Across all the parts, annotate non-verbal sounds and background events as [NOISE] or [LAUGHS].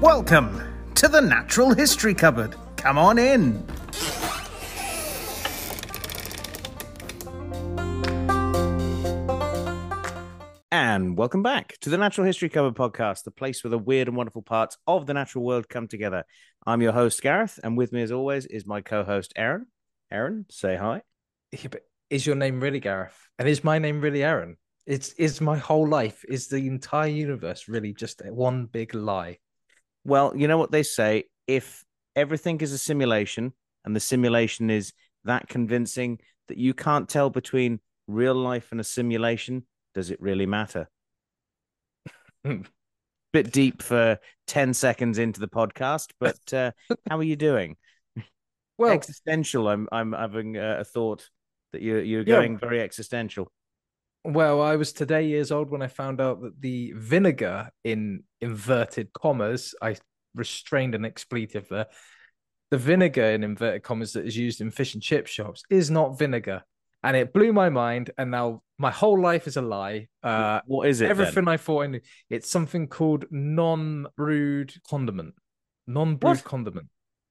Welcome to the Natural History Cupboard. Come on in. And welcome back to the Natural History Cupboard podcast, the place where the weird and wonderful parts of the natural world come together. I'm your host, Gareth, and with me, as always, is my co host, Aaron. Aaron, say hi. Yeah, but is your name really Gareth? And is my name really Aaron? It's is my whole life, is the entire universe really just one big lie? Well, you know what they say if everything is a simulation and the simulation is that convincing that you can't tell between real life and a simulation, does it really matter? [LAUGHS] Bit deep for 10 seconds into the podcast, but [LAUGHS] uh, how are you doing? Well, existential. I'm I'm having a, thought that you're you're Yeah. going very existential. Well, I was today years old when I found out that the vinegar in inverted commas, I restrained an expletive there. The vinegar in inverted commas that is used in fish and chip shops is not vinegar. And it blew my mind. And now my whole life is a lie. Uh, what is it? then? everything I thought I knew. It's something called non-brewed condiment. Non-brewed condiment.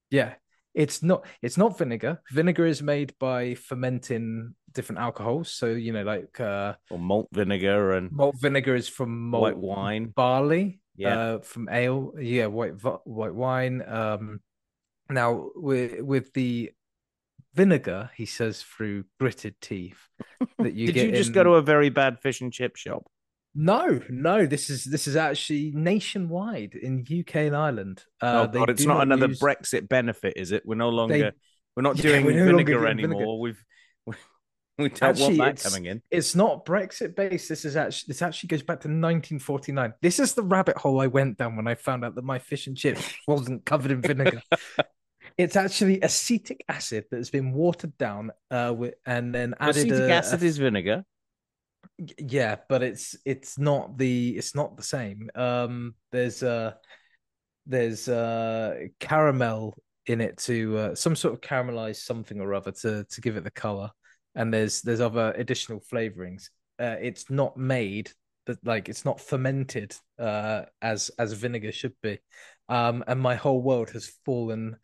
Yeah. It's not it's not vinegar. Vinegar is made by fermenting different alcohols. So, you know, like uh or malt vinegar and malt vinegar is from malt white wine. barley, Yeah. uh, from ale, yeah, white white wine. Um, now with with the vinegar, he says through gritted teeth [LAUGHS] that you Did you just in- go to a very bad fish and chip shop? No, no. This is this is actually nationwide in UK and Ireland. Uh, oh they god, it's do not, another use- Brexit benefit, is it? We're no longer we're not [LAUGHS] Yeah, doing we're no vinegar doing vinegar. anymore. We've [LAUGHS] we don't Actually, want that it's- coming in. It's not Brexit based. This is actually this actually goes back to 1949. This is the rabbit hole I went down when I found out that my fish and chips wasn't covered in vinegar. [LAUGHS] it's actually acetic acid that has been watered down, uh, with, and then added. Acetic a- acid a- is vinegar. yeah, but it's it's not the it's not the same. Um, there's uh there's uh caramel in it to uh, some sort of caramelized something or other to to give it the color, and there's there's other additional flavorings. Uh, it's not made that like it's not fermented uh as as vinegar should be. Um, and my whole world has fallen.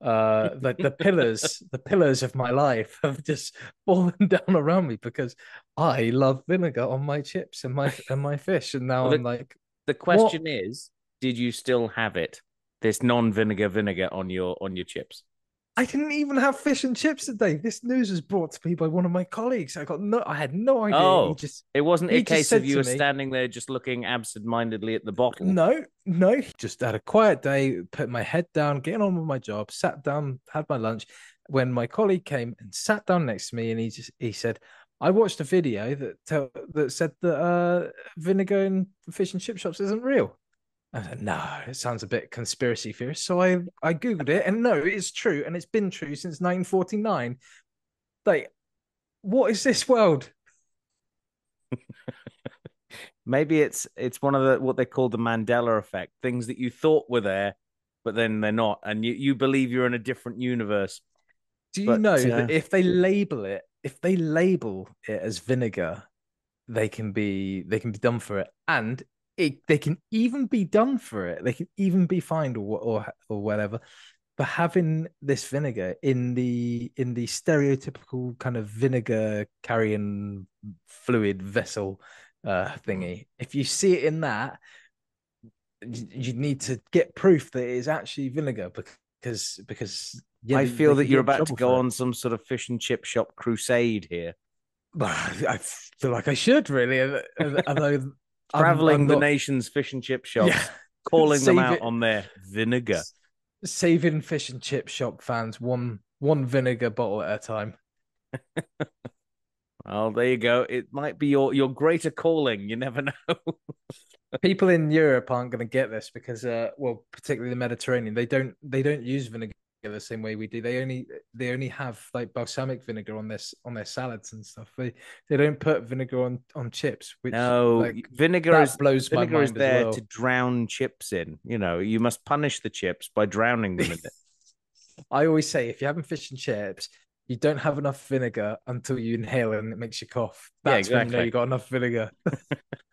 Uh, [LAUGHS] like the pillars, the pillars of my life have just [LAUGHS] fallen down around me because I love vinegar on my chips and my and my fish, and now Well, I'm like, The question is, did you still have it? This non-vinegar vinegar on your on your chips. I didn't even have fish and chips today. This news was brought to me by one of my colleagues. I got no, I had no idea. Oh. He just It wasn't He a case of you were me- standing there just looking absent-mindedly at the bottle. no, no. Just had a quiet day, put my head down, getting on with my job, sat down, had my lunch. When my colleague came and sat down next to me, and he just he said, "I watched a video that tell, that said that uh, vinegar in fish and chip shops isn't real." I said, no, it sounds a bit conspiracy theorist. So I, I Googled it and no, it's true. And it's been true since 1949. Like, what is this world? [LAUGHS] Maybe it's it's one of the what they call the Mandela effect, things that you thought were there, but then they're not, and you, you believe you're in a different universe. Do you But, know uh, that if they label it, if they label it as vinegar, they can be they can be done for it, and it they can even be done for it. They can even be fined or or or whatever But having this vinegar in the in the stereotypical kind of vinegar carrying fluid vessel uh thingy. If you see it in that, you, you need to get proof that it is actually vinegar because because yeah, I feel that you're about to go on some sort of fish and chip shop crusade here, I feel like I should really, although traveling I'm the not- nation's fish and chip shops, Yeah. calling them out it- on their vinegar. saving fish and chip shop fans one one vinegar bottle at a time. [LAUGHS] Well, there you go. It might be your your greater calling. You never [LAUGHS] know. People in Europe aren't going to get this because, uh, well, particularly the Mediterranean, they don't they don't use vinegar the same way we do. They only they only have like balsamic vinegar on this on their salads and stuff. They they don't put vinegar on on chips. Which no, like, vinegar is blows my vinegar is mind as there well. to drown chips in. You know, you must punish the chips by drowning them in it. [LAUGHS] I always say if you're having fish and chips, you don't have enough vinegar until you inhale and it makes you cough. Yeah, That's when you know you got enough vinegar. [LAUGHS]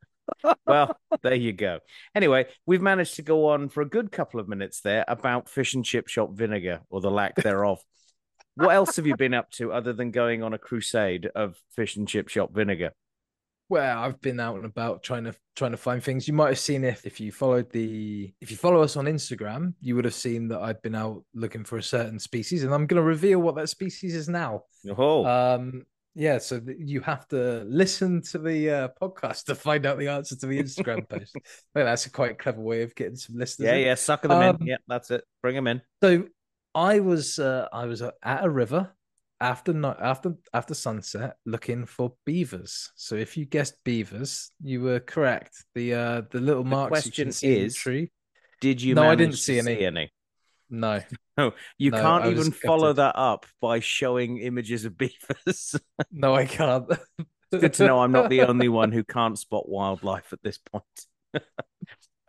Well, there you go. Anyway, we've managed to go on for a good couple of minutes there about fish and chip shop vinegar or the lack thereof. what else have you been up to other than going on a crusade of fish and chip shop vinegar? Well, I've been out and about trying to trying to find things. You might have seen if if you followed the if you follow us on Instagram, you would have seen that I've been out looking for a certain species, and I'm going to reveal what that species is now. Oh, Um, yeah, so you have to listen to the uh, podcast to find out the answer to the Instagram [LAUGHS] post. Think that's a quite clever way of getting some listeners. yeah, in. yeah, suck them Um, in. Yeah, that's it. Bring them in. So I was uh, I was at a river after night after after sunset looking for beavers. So if you guessed beavers, you were correct. The uh the little marks you question see the is- tree. Did you? No, I didn't see any. any. No, No, you No, can't even follow that up by showing images of beavers. [LAUGHS] no, I can't. It's good to know I'm not the only one who can't [LAUGHS] spot wildlife at this point. [LAUGHS]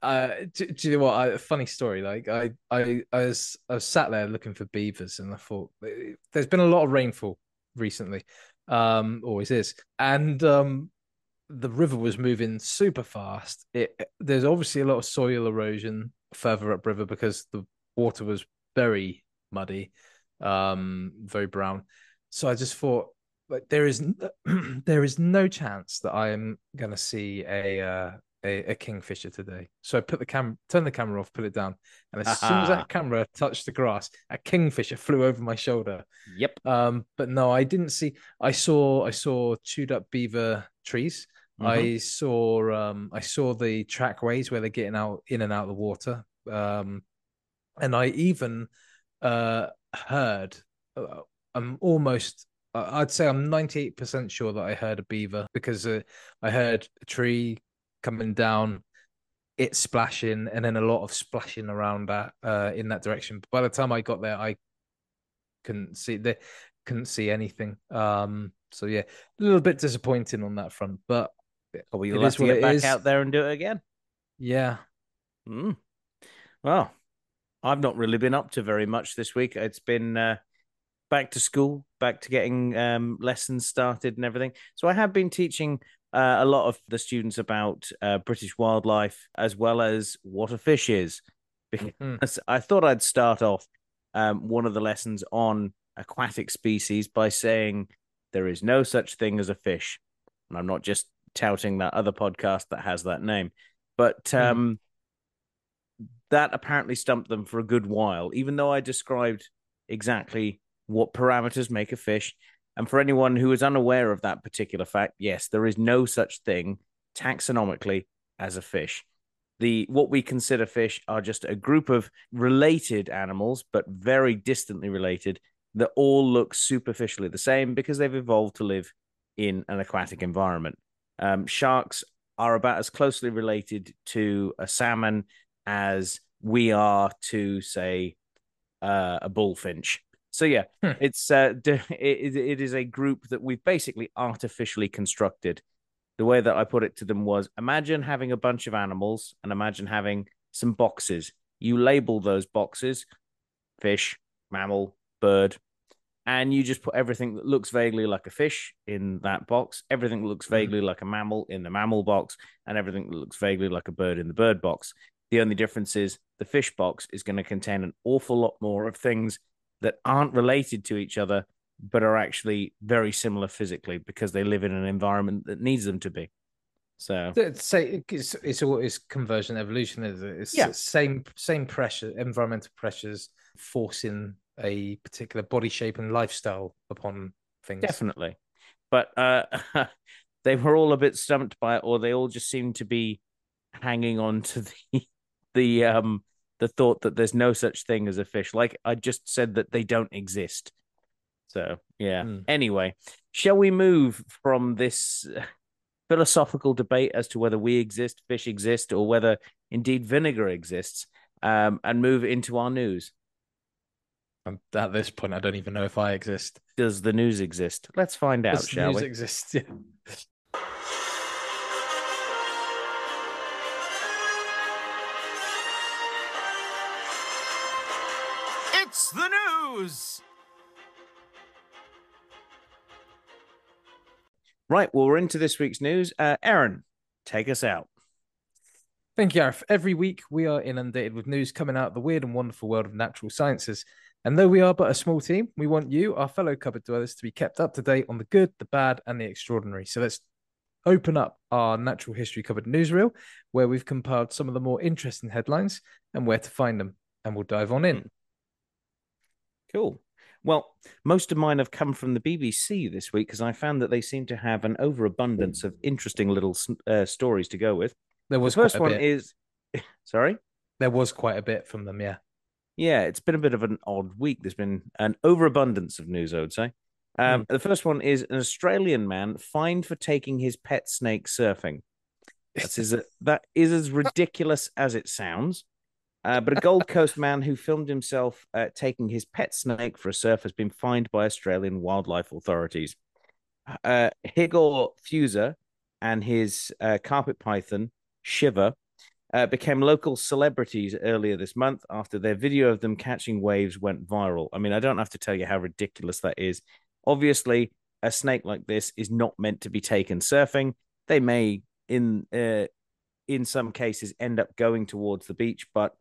uh do, do you know what I, funny story like I, I i was i was sat there looking for beavers and i thought eh, there's been a lot of rainfall recently um always is and um the river was moving super fast it there's obviously a lot of soil erosion further upriver because the water was very muddy um very brown so i just thought like there is n- [CLEARS THROAT] there is no chance that i am going to see a uh a, a kingfisher today. So I put the cam, turned the camera off, put it down, and as soon as that [LAUGHS] camera touched the grass, a kingfisher flew over my shoulder. Yep. Um, but no, I didn't see. I saw I saw chewed up beaver trees. Mhm. I saw um I saw the trackways where they're getting out in and out of the water. Um, and I even uh heard. Uh, I'm almost. I'd say I'm 98% sure that I heard a beaver because uh, I heard a tree coming down, it splashing, and then a lot of splashing around that uh, in that direction. But by the time I got there, I couldn't see the couldn't see anything. Um, so yeah, a little bit disappointing on that front, but It you'll have to get back is. out there and do it again. yeah, Mm. Well, I've not really been up to very much this week. It's been uh, back to school, back to getting um, lessons started and everything. So I have been teaching uh, a lot of the students about uh, British wildlife as well as what a fish is. [LAUGHS] Because Mhm. I thought I'd start off um, one of the lessons on aquatic species by saying there is no such thing as a fish. And I'm not just touting that other podcast that has that name, but Hmm. um, that apparently stumped them for a good while, even though I described exactly what parameters make a fish. And for anyone who is unaware of that particular fact, yes, there is no such thing taxonomically as a fish. The what we consider fish are just a group of related animals, but very distantly related, that all look superficially the same because they've evolved to live in an aquatic environment. Um, sharks are about as closely related to a salmon as we are to, say, uh, a bullfinch. So yeah, Hmm. it's uh, [LAUGHS] it, it is a group that we've basically artificially constructed. The way that I put it to them was: imagine having a bunch of animals, and imagine having some boxes. You label those boxes: fish, mammal, bird, and you just put everything that looks vaguely like a fish in that box, everything that looks vaguely like a mammal in the mammal box, and everything that looks vaguely like a bird in the bird box. The only difference is the fish box is going to contain an awful lot more of things that aren't related to each other, but are actually very similar physically because they live in an environment that needs them to be. So, It's say it's it's all it's convergent evolution, is it? It's Yeah. the same same pressure, environmental pressures forcing a particular body shape and lifestyle upon things. definitely. But uh, [LAUGHS] they were all a bit stumped by it, or they all just seemed to be hanging on to the the um the thought that there's no such thing as a fish. Like I just said that they don't exist. So yeah. Hmm. Anyway, shall we move from this philosophical debate as to whether we exist, fish exist, or whether indeed vinegar exists, um, and move into our news? And at this point, I don't even know if I exist. Does the news exist? Let's find out, Does shall news we? exist? [LAUGHS] Yeah. News! Right. Well, we're into this week's news. Uh, Aaron, take us out. Thank you, Arif. Every week we are inundated with news coming out of the weird and wonderful world of natural sciences. And though we are but a small team, we want you, our fellow cupboard dwellers, to be kept up to date on the good, the bad, and the extraordinary. So let's open up our natural history cupboard newsreel, where we've compiled some of the more interesting headlines and where to find them. And we'll dive on in. Cool. Well, most of mine have come from the BBC this week because I found that they seem to have an overabundance of interesting little uh, stories to go with. There was the first quite a one bit. is [LAUGHS] sorry. There was quite a bit from them, yeah. Yeah, it's been a bit of an odd week. There's been an overabundance of news, I would say. Um, The first one is an Australian man fined for taking his pet snake surfing. That's is that is as ridiculous as it sounds. Uh, but a Gold Coast man who filmed himself uh, taking his pet snake for a surf has been fined by Australian wildlife authorities. Uh, Higor Fuser and his uh, carpet python Shiver uh, became local celebrities earlier this month after their video of them catching waves went viral. I mean, I don't have to tell you how ridiculous that is. Obviously, a snake like this is not meant to be taken surfing. They may, in uh, in some cases, end up going towards the beach, but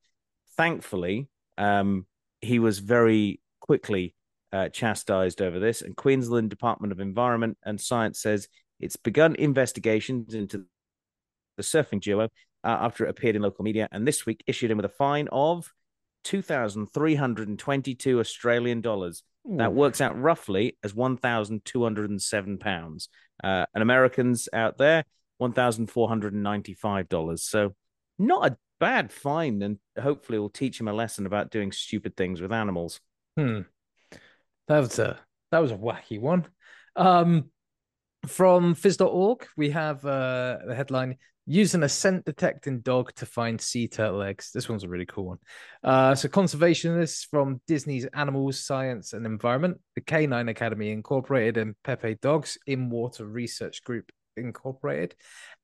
thankfully, um, he was very quickly uh, chastised over this. And Queensland Department of Environment and Science says it's begun investigations into the surfing duo uh, after it appeared in local media, and this week issued him with a fine of two thousand three hundred and twenty-two Australian dollars. That works out roughly as one thousand two hundred and seven pounds. Uh, and Americans out there, one thousand four hundred and ninety-five dollars. So not a bad fine, and hopefully we'll teach him a lesson about doing stupid things with animals. Hmm. That was a that was a wacky one. Um, from phys.org, we have uh, the headline using a scent detecting dog to find sea turtle eggs. This one's a really cool one. Uh, so, conservationists from Disney's Animals, Science and Environment, the Canine Academy Incorporated, and Pepe Dogs in Water Research Group Incorporated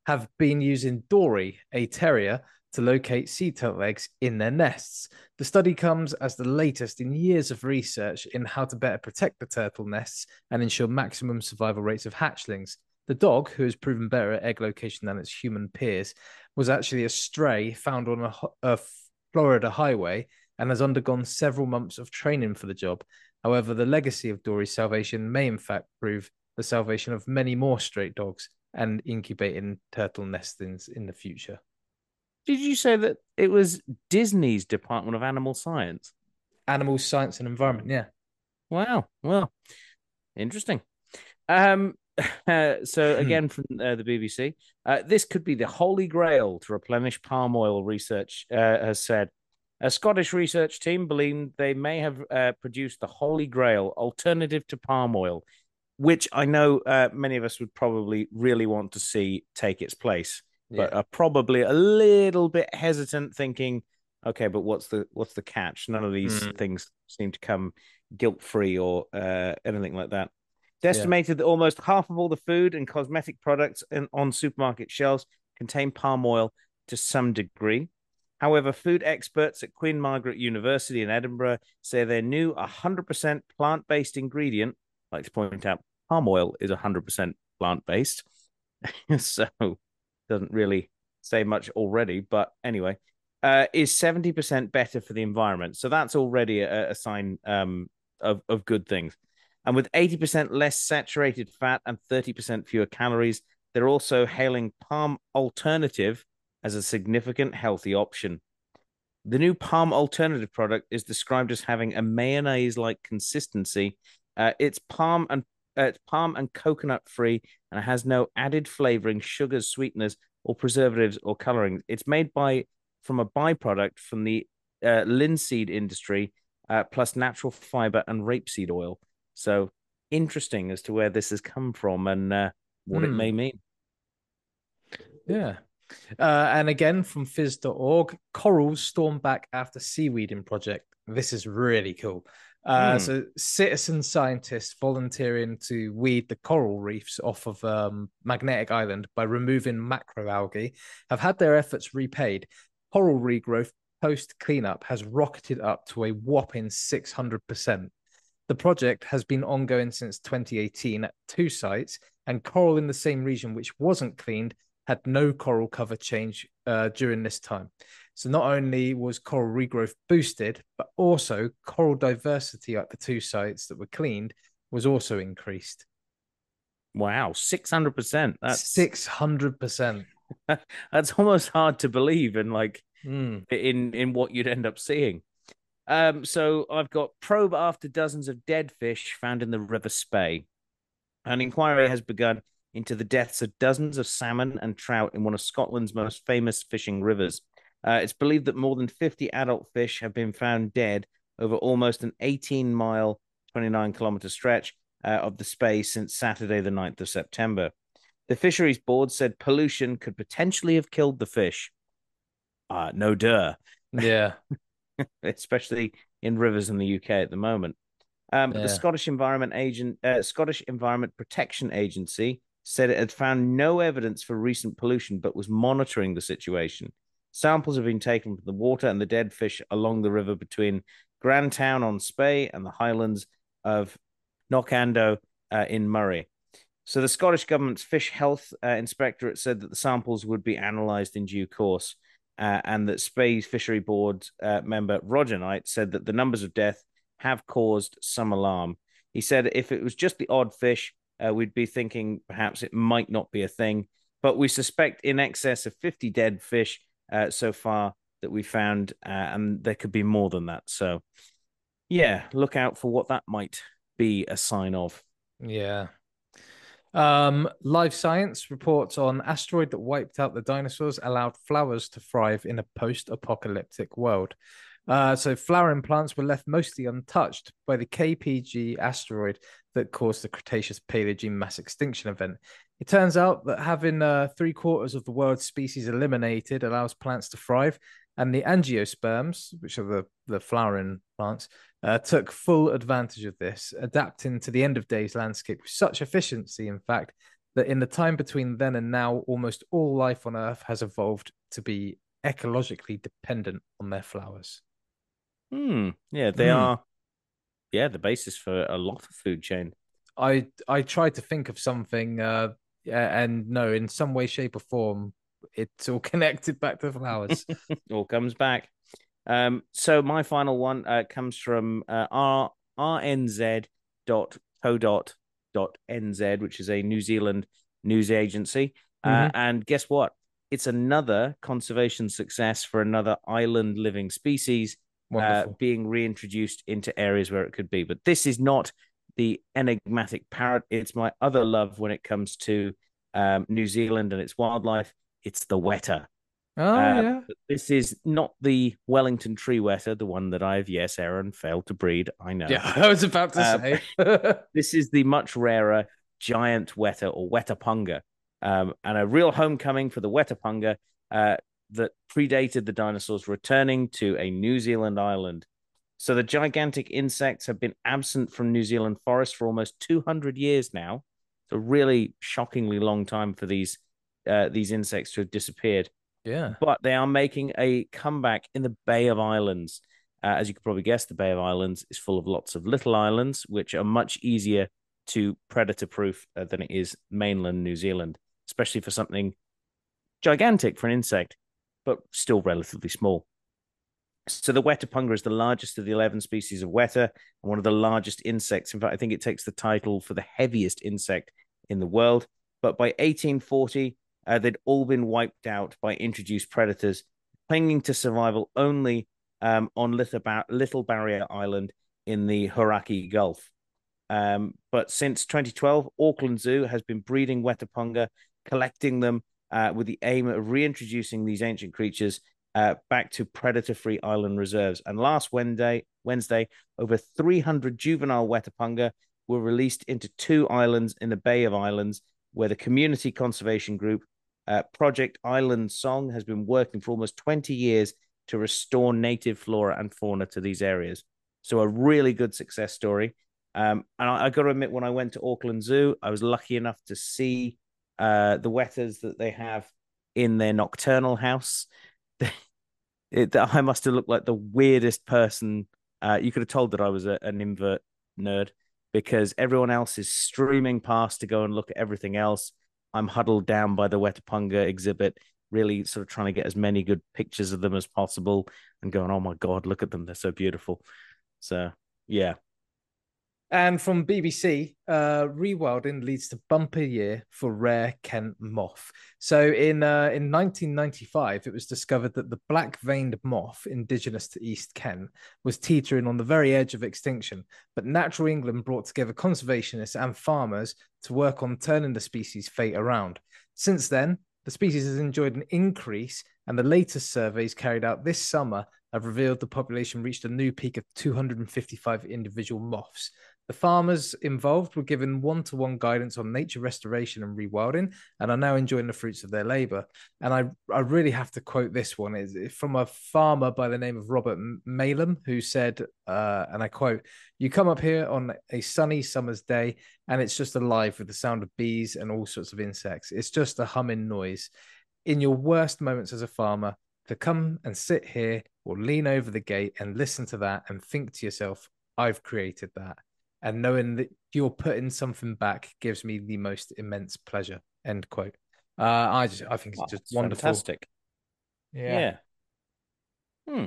have been using Dory, a terrier, to locate sea turtle eggs in their nests. The study comes as the latest in years of research in how to better protect the turtle nests and ensure maximum survival rates of hatchlings. The dog, who has proven better at egg location than its human peers, was actually a stray found on a, a Florida highway and has undergone several months of training for the job. However, the legacy of Dory's salvation may in fact prove the salvation of many more stray dogs and incubating turtle nestings in the future. Did you say that it was Disney's Department of Animal Science? Animal Science and Environment, yeah. Wow. Well, interesting. Um, uh, [LAUGHS] so Hmm. again from uh, the BBC, uh, this could be the holy grail to replenish palm oil. Research uh, has said a Scottish research team believe they may have uh, produced the holy grail alternative to palm oil, which I know uh, many of us would probably really want to see take its place, but Yeah. are probably a little bit hesitant, thinking, okay, but what's the what's the catch? None of these Mm. things seem to come guilt free or uh, anything like that. It's Yeah. estimated that almost half of all the food and cosmetic products in, on supermarket shelves contain palm oil to some degree. However, food experts at Queen Margaret University in Edinburgh say their new 100% plant based ingredient, like to point out, palm oil is 100% plant based. so doesn't really say much already. But anyway, uh, is 70% better for the environment. So that's already a, a sign um, of, of good things. And with 80% less saturated fat and 30% fewer calories, they're also hailing palm alternative as a significant healthy option. The new palm alternative product is described as having a mayonnaise-like consistency. Uh, it's palm and uh, it's palm and coconut free, and it has no added flavoring, sugars, sweeteners, or preservatives or coloring. It's made by from a byproduct from the uh, linseed industry, uh, plus natural fiber and rapeseed oil. So interesting as to where this has come from and uh, what it Hmm. may mean. Yeah. Uh, and again from phys.org, corals storm back after seaweeding project. This is really cool. Uh, Hmm. So, citizen scientists volunteering to weed the coral reefs off of um, Magnetic Island by removing macroalgae have had their efforts repaid. Coral regrowth post cleanup has rocketed up to a whopping 600%. The project has been ongoing since 2018 at two sites, and coral in the same region which wasn't cleaned had no coral cover change uh, during this time. So not only was coral regrowth boosted, but also coral diversity at the two sites that were cleaned was also increased. Wow, 600%. That's 600%. [LAUGHS] that's almost hard to believe and like Mm. in in what you'd end up seeing. Um, so I've got probe after dozens of dead fish found in the River Spey. An inquiry has begun into the deaths of dozens of salmon and trout in one of Scotland's most famous fishing rivers. Uh, it's believed that more than 50 adult fish have been found dead over almost an 18 mile, 29 kilometer stretch uh, of the Spey since Saturday, the 9th of September. The fisheries board said pollution could potentially have killed the fish. Uh, no duh, Yeah. [LAUGHS] especially in rivers in the UK at the moment. Um, but Yeah. the Scottish Environment Agent, uh, Scottish Environment Protection Agency, said it had found no evidence for recent pollution, but was monitoring the situation. Samples have been taken from the water and the dead fish along the river between Grantown-on-Spey and the highlands of Knockando uh, in Moray. So the Scottish government's fish health uh, inspectorate said that the samples would be analysed in due course, uh, and that Spey's Fishery Board uh, member Roger Knight said that the numbers of death have caused some alarm. He said if it was just the odd fish, uh, we'd be thinking perhaps it might not be a thing, but we suspect in excess of 50 dead fish uh, so far that we found, uh, and there could be more than that. So, yeah, look out for what that might be a sign of. Yeah. Um, Live Science reports on asteroid that wiped out the dinosaurs allowed flowers to thrive in a post-apocalyptic world. Uh, so flowering plants were left mostly untouched by the KPG asteroid that caused the Cretaceous Paleogene mass extinction event. It turns out that having uh, three quarters of the world's species eliminated allows plants to thrive, and the angiosperms, which are the, the flowering plants, uh, took full advantage of this, adapting to the end of days landscape with such efficiency, in fact, that in the time between then and now, almost all life on Earth has evolved to be ecologically dependent on their flowers. Hmm. Yeah, they Hmm. are. Yeah, the basis for a lot of food chain. I I tried to think of something, uh, and no, in some way, shape, or form, it's all [LAUGHS] connected back to flowers. [LAUGHS] All comes back. Um, so my final one uh, comes from uh, r n z, which is a New Zealand news agency. Uh, Mhm. and guess what? It's another conservation success for another island living species uh, being reintroduced into areas where it could be. But this is not the enigmatic parrot. It's my other love when it comes to um, New Zealand and its wildlife. It's the weta. oh uh, yeah. This is not the Wellington tree weta, the one that I've, yes, Aaron, failed to breed. I know. Yeah, [LAUGHS] I was about to Um, say. [LAUGHS] This is the much rarer giant weta or wetapunga, um, and a real homecoming for the wetapunga uh, that predated the dinosaurs returning to a New Zealand island. So the gigantic insects have been absent from New Zealand forests for almost 200 years now. It's a really shockingly long time for these uh, these insects to have disappeared yeah. but they are making a comeback in the Bay of Islands. Uh, as you could probably guess, the Bay of Islands is full of lots of little islands, which are much easier to predator proof uh, than it is mainland New Zealand, especially for something gigantic for an insect, but still relatively small. So the wetapunga is the largest of the 11 species of weta and one of the largest insects. In fact, I think it takes the title for the heaviest insect in the world. But by 1840, uh, they'd all been wiped out by introduced predators, clinging to survival only um, on Little, Little Barrier Island in the Hauraki Gulf. Um, but since 2012, Auckland Zoo has been breeding wetapunga, collecting them uh, with the aim of reintroducing these ancient creatures uh, back to predator-free island reserves. And last Wednesday, Wednesday, over 300 juvenile wetapunga were released into two islands in the Bay of Islands, where the community conservation group uh, Project Island Song has been working for almost 20 years to restore native flora and fauna to these areas. So a really good success story. Um, and I, I got to admit, when I went to Auckland Zoo, I was lucky enough to see uh, the wetas that they have in their nocturnal house. It, I must have looked like the weirdest person. Uh, you could have told that I was a, an invert nerd because everyone else is streaming past to go and look at everything else. I'm huddled down by the Wetapunga exhibit, really sort of trying to get as many good pictures of them as possible and going, oh my God, look at them. They're so beautiful. So, yeah, and from BBC, uh, rewilding leads to bumper year for rare Kent moth. So in uh, in 1995, it was discovered that the black-veined moth, indigenous to East Kent, was teetering on the very edge of extinction. But Natural England brought together conservationists and farmers to work on turning the species' fate around. Since then, the species has enjoyed an increase, and the latest surveys carried out this summer have revealed the population reached a new peak of 255 individual moths. The farmers involved were given one to one guidance on nature restoration and rewilding and are now enjoying the fruits of their labor. And I, I really have to quote this one is from a farmer by the name of Robert Malem, who said, uh, and I quote, You come up here on a sunny summer's day and it's just alive with the sound of bees and all sorts of insects. It's just a humming noise. In your worst moments as a farmer, to come and sit here or lean over the gate and listen to that and think to yourself, I've created that and knowing that you're putting something back gives me the most immense pleasure. End quote. Uh, I just I think it's just wonderful. Fantastic. Yeah. yeah. Hmm.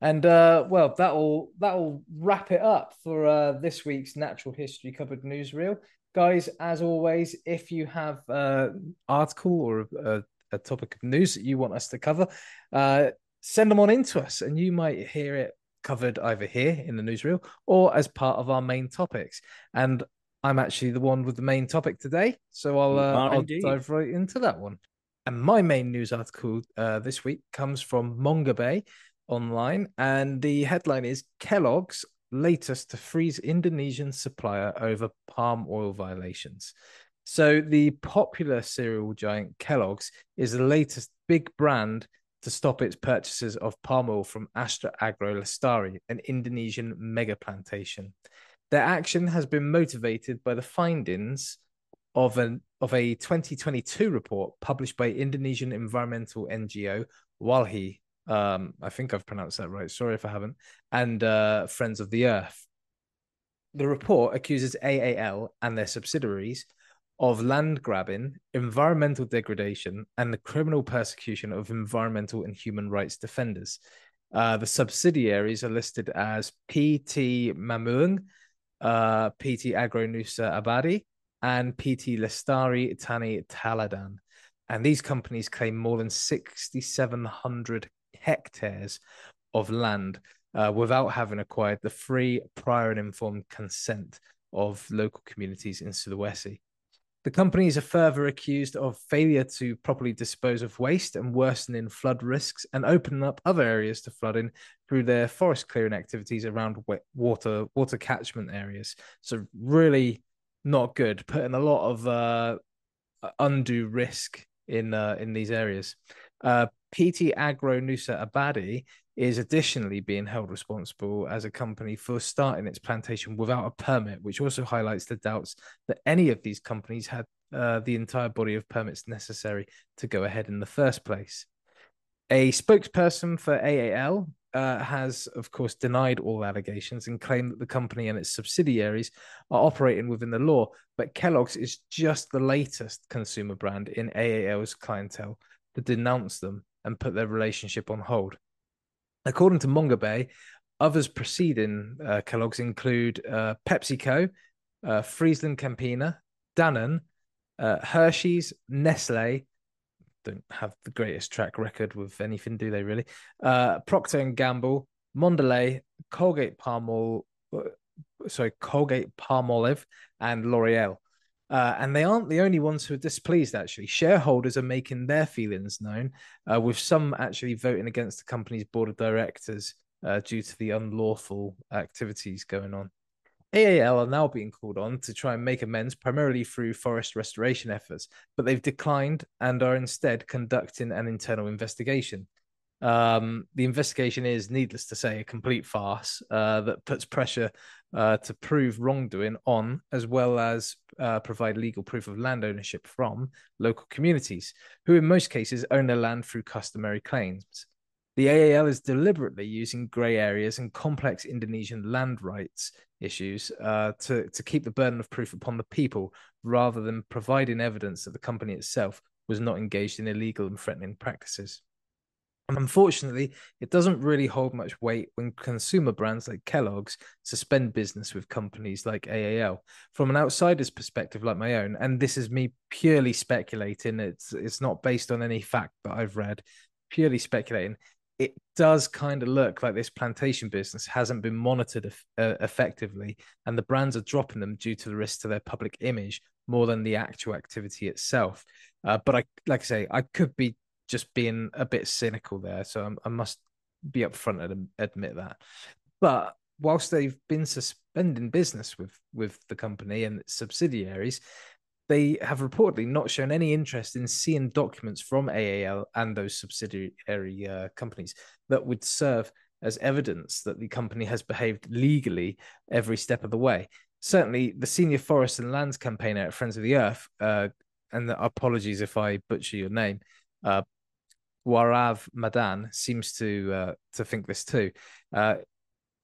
And uh, well, that'll that'll wrap it up for uh, this week's Natural History Cupboard newsreel, guys. As always, if you have an uh, article or a, a, topic of news that you want us to cover, uh, send them on into us, and you might hear it covered either here in the newsreel or as part of our main topics. And I'm actually the one with the main topic today, so I'll, uh, I'll dive right into that one. And my main news article uh, this week comes from Mongabay online, and the headline is Kellogg's latest to freeze Indonesian supplier over palm oil violations. So the popular cereal giant Kellogg's is the latest big brand to stop its purchases of palm oil from Astra Agro Lestari, an Indonesian mega plantation. Their action has been motivated by the findings of an of a 2022 report published by Indonesian environmental NGO Walhi. Um, I think I've pronounced that right. Sorry if I haven't. And uh, Friends of the Earth. The report accuses AAL and their subsidiaries of land grabbing, environmental degradation, and the criminal persecution of environmental and human rights defenders. Uh, the subsidiaries are listed as PT Mamuang, uh, PT Agro Nusa Abadi, and PT Lestari Tani Teladan. And these companies claim more than 6,700 hectares of land uh, without having acquired the free, prior, and informed consent of local communities in Sulawesi. The companies are further accused of failure to properly dispose of waste and worsening flood risks and opening up other areas to flooding through their forest clearing activities around water water catchment areas. So really not good, putting a lot of uh, undue risk in uh, in these areas. Uh, PT Agro Nusa Abadi is additionally being held responsible as a company for starting its plantation without a permit, which also highlights the doubts that any of these companies had uh, the entire body of permits necessary to go ahead in the first place. A spokesperson for AAL uh, has, of course, denied all allegations and claimed that the company and its subsidiaries are operating within the law. But Kellogg's is just the latest consumer brand in AAL's clientele to denounce them and put their relationship on hold. According to Mongabay, others preceding uh, Kellogg's include uh, PepsiCo, uh, Friesland Campina, Danone, uh, Hershey's, Nestle. Don't have the greatest track record with anything, do they? Really? Uh, Procter and Gamble, Mondelez, Colgate Palmolive, uh, sorry, Colgate Palmolive, and L'Oreal. Uh, and they aren't the only ones who are displeased, actually. Shareholders are making their feelings known, uh, with some actually voting against the company's board of directors uh, due to the unlawful activities going on. AAL are now being called on to try and make amends primarily through forest restoration efforts, but they've declined and are instead conducting an internal investigation. Um, the investigation is, needless to say, a complete farce uh, that puts pressure uh, to prove wrongdoing on, as well as uh, provide legal proof of land ownership from local communities, who in most cases own their land through customary claims. The AAL is deliberately using grey areas and complex Indonesian land rights issues uh, to, to keep the burden of proof upon the people rather than providing evidence that the company itself was not engaged in illegal and threatening practices. Unfortunately, it doesn't really hold much weight when consumer brands like Kellogg's suspend business with companies like AAL. From an outsider's perspective, like my own, and this is me purely speculating, it's it's not based on any fact that I've read, purely speculating. It does kind of look like this plantation business hasn't been monitored uh, effectively, and the brands are dropping them due to the risk to their public image more than the actual activity itself. Uh, but I, like I say, I could be just being a bit cynical there. So I'm, i must be upfront and admit that. But whilst they've been suspending business with with the company and its subsidiaries, they have reportedly not shown any interest in seeing documents from AAL and those subsidiary uh, companies that would serve as evidence that the company has behaved legally every step of the way. Certainly, the senior forest and lands campaigner at Friends of the Earth, uh, and apologies if I butcher your name, uh, Gaurav Madan seems to uh, to think this too. Uh,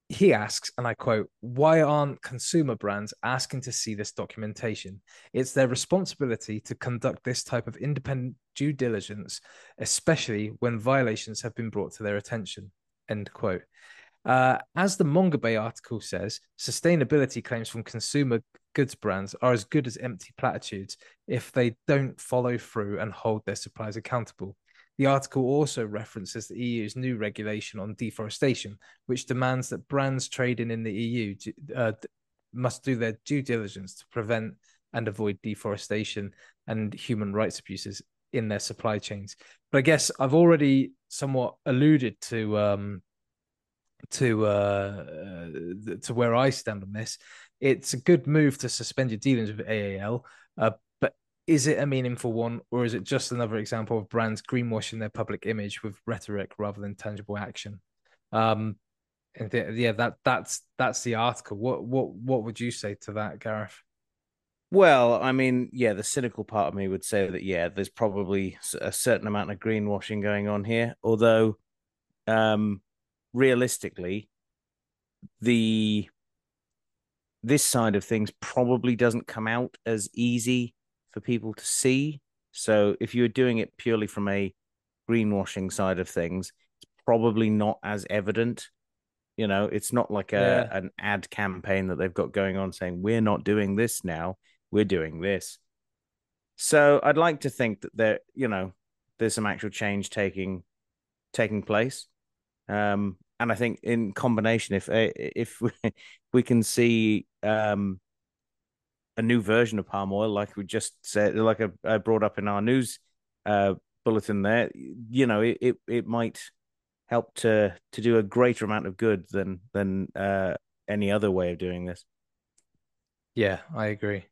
he asks, and I quote, "Why aren't consumer brands asking to see this documentation? It's their responsibility to conduct this type of independent due diligence, especially when violations have been brought to their attention." End quote. Uh, as the Mongabay article says, sustainability claims from consumer goods brands are as good as empty platitudes if they don't follow through and hold their suppliers accountable. The article also references the EU's new regulation on deforestation, which demands that brands trading in the EU uh, must do their due diligence to prevent and avoid deforestation and human rights abuses in their supply chains. But I guess I've already somewhat alluded to um, to uh, uh, to where I stand on this. It's a good move to suspend your dealings with AAL, uh, is it a meaningful one or is it just another example of brands greenwashing their public image with rhetoric rather than tangible action? Um and yeah that that's that's the article. What what what would you say to that gareth? Well i mean yeah the cynical part of me would say that yeah there's probably a certain amount of greenwashing going on here. Although um realistically the this side of things probably doesn't come out as easy for people to see. So if you're doing it purely from a greenwashing side of things, it's probably not as evident. You know, it's not like a yeah. an ad campaign that they've got going on saying we're not doing this now, we're doing this. So I'd like to think that there, you know, there's some actual change taking taking place. Um, and I think in combination, if if we, [LAUGHS] we can see um, a new version of palm oil, like we just said, like I, brought up in our news uh, bulletin there, you know, it, it, it might help to to do a greater amount of good than than uh, any other way of doing this. Yeah, I agree.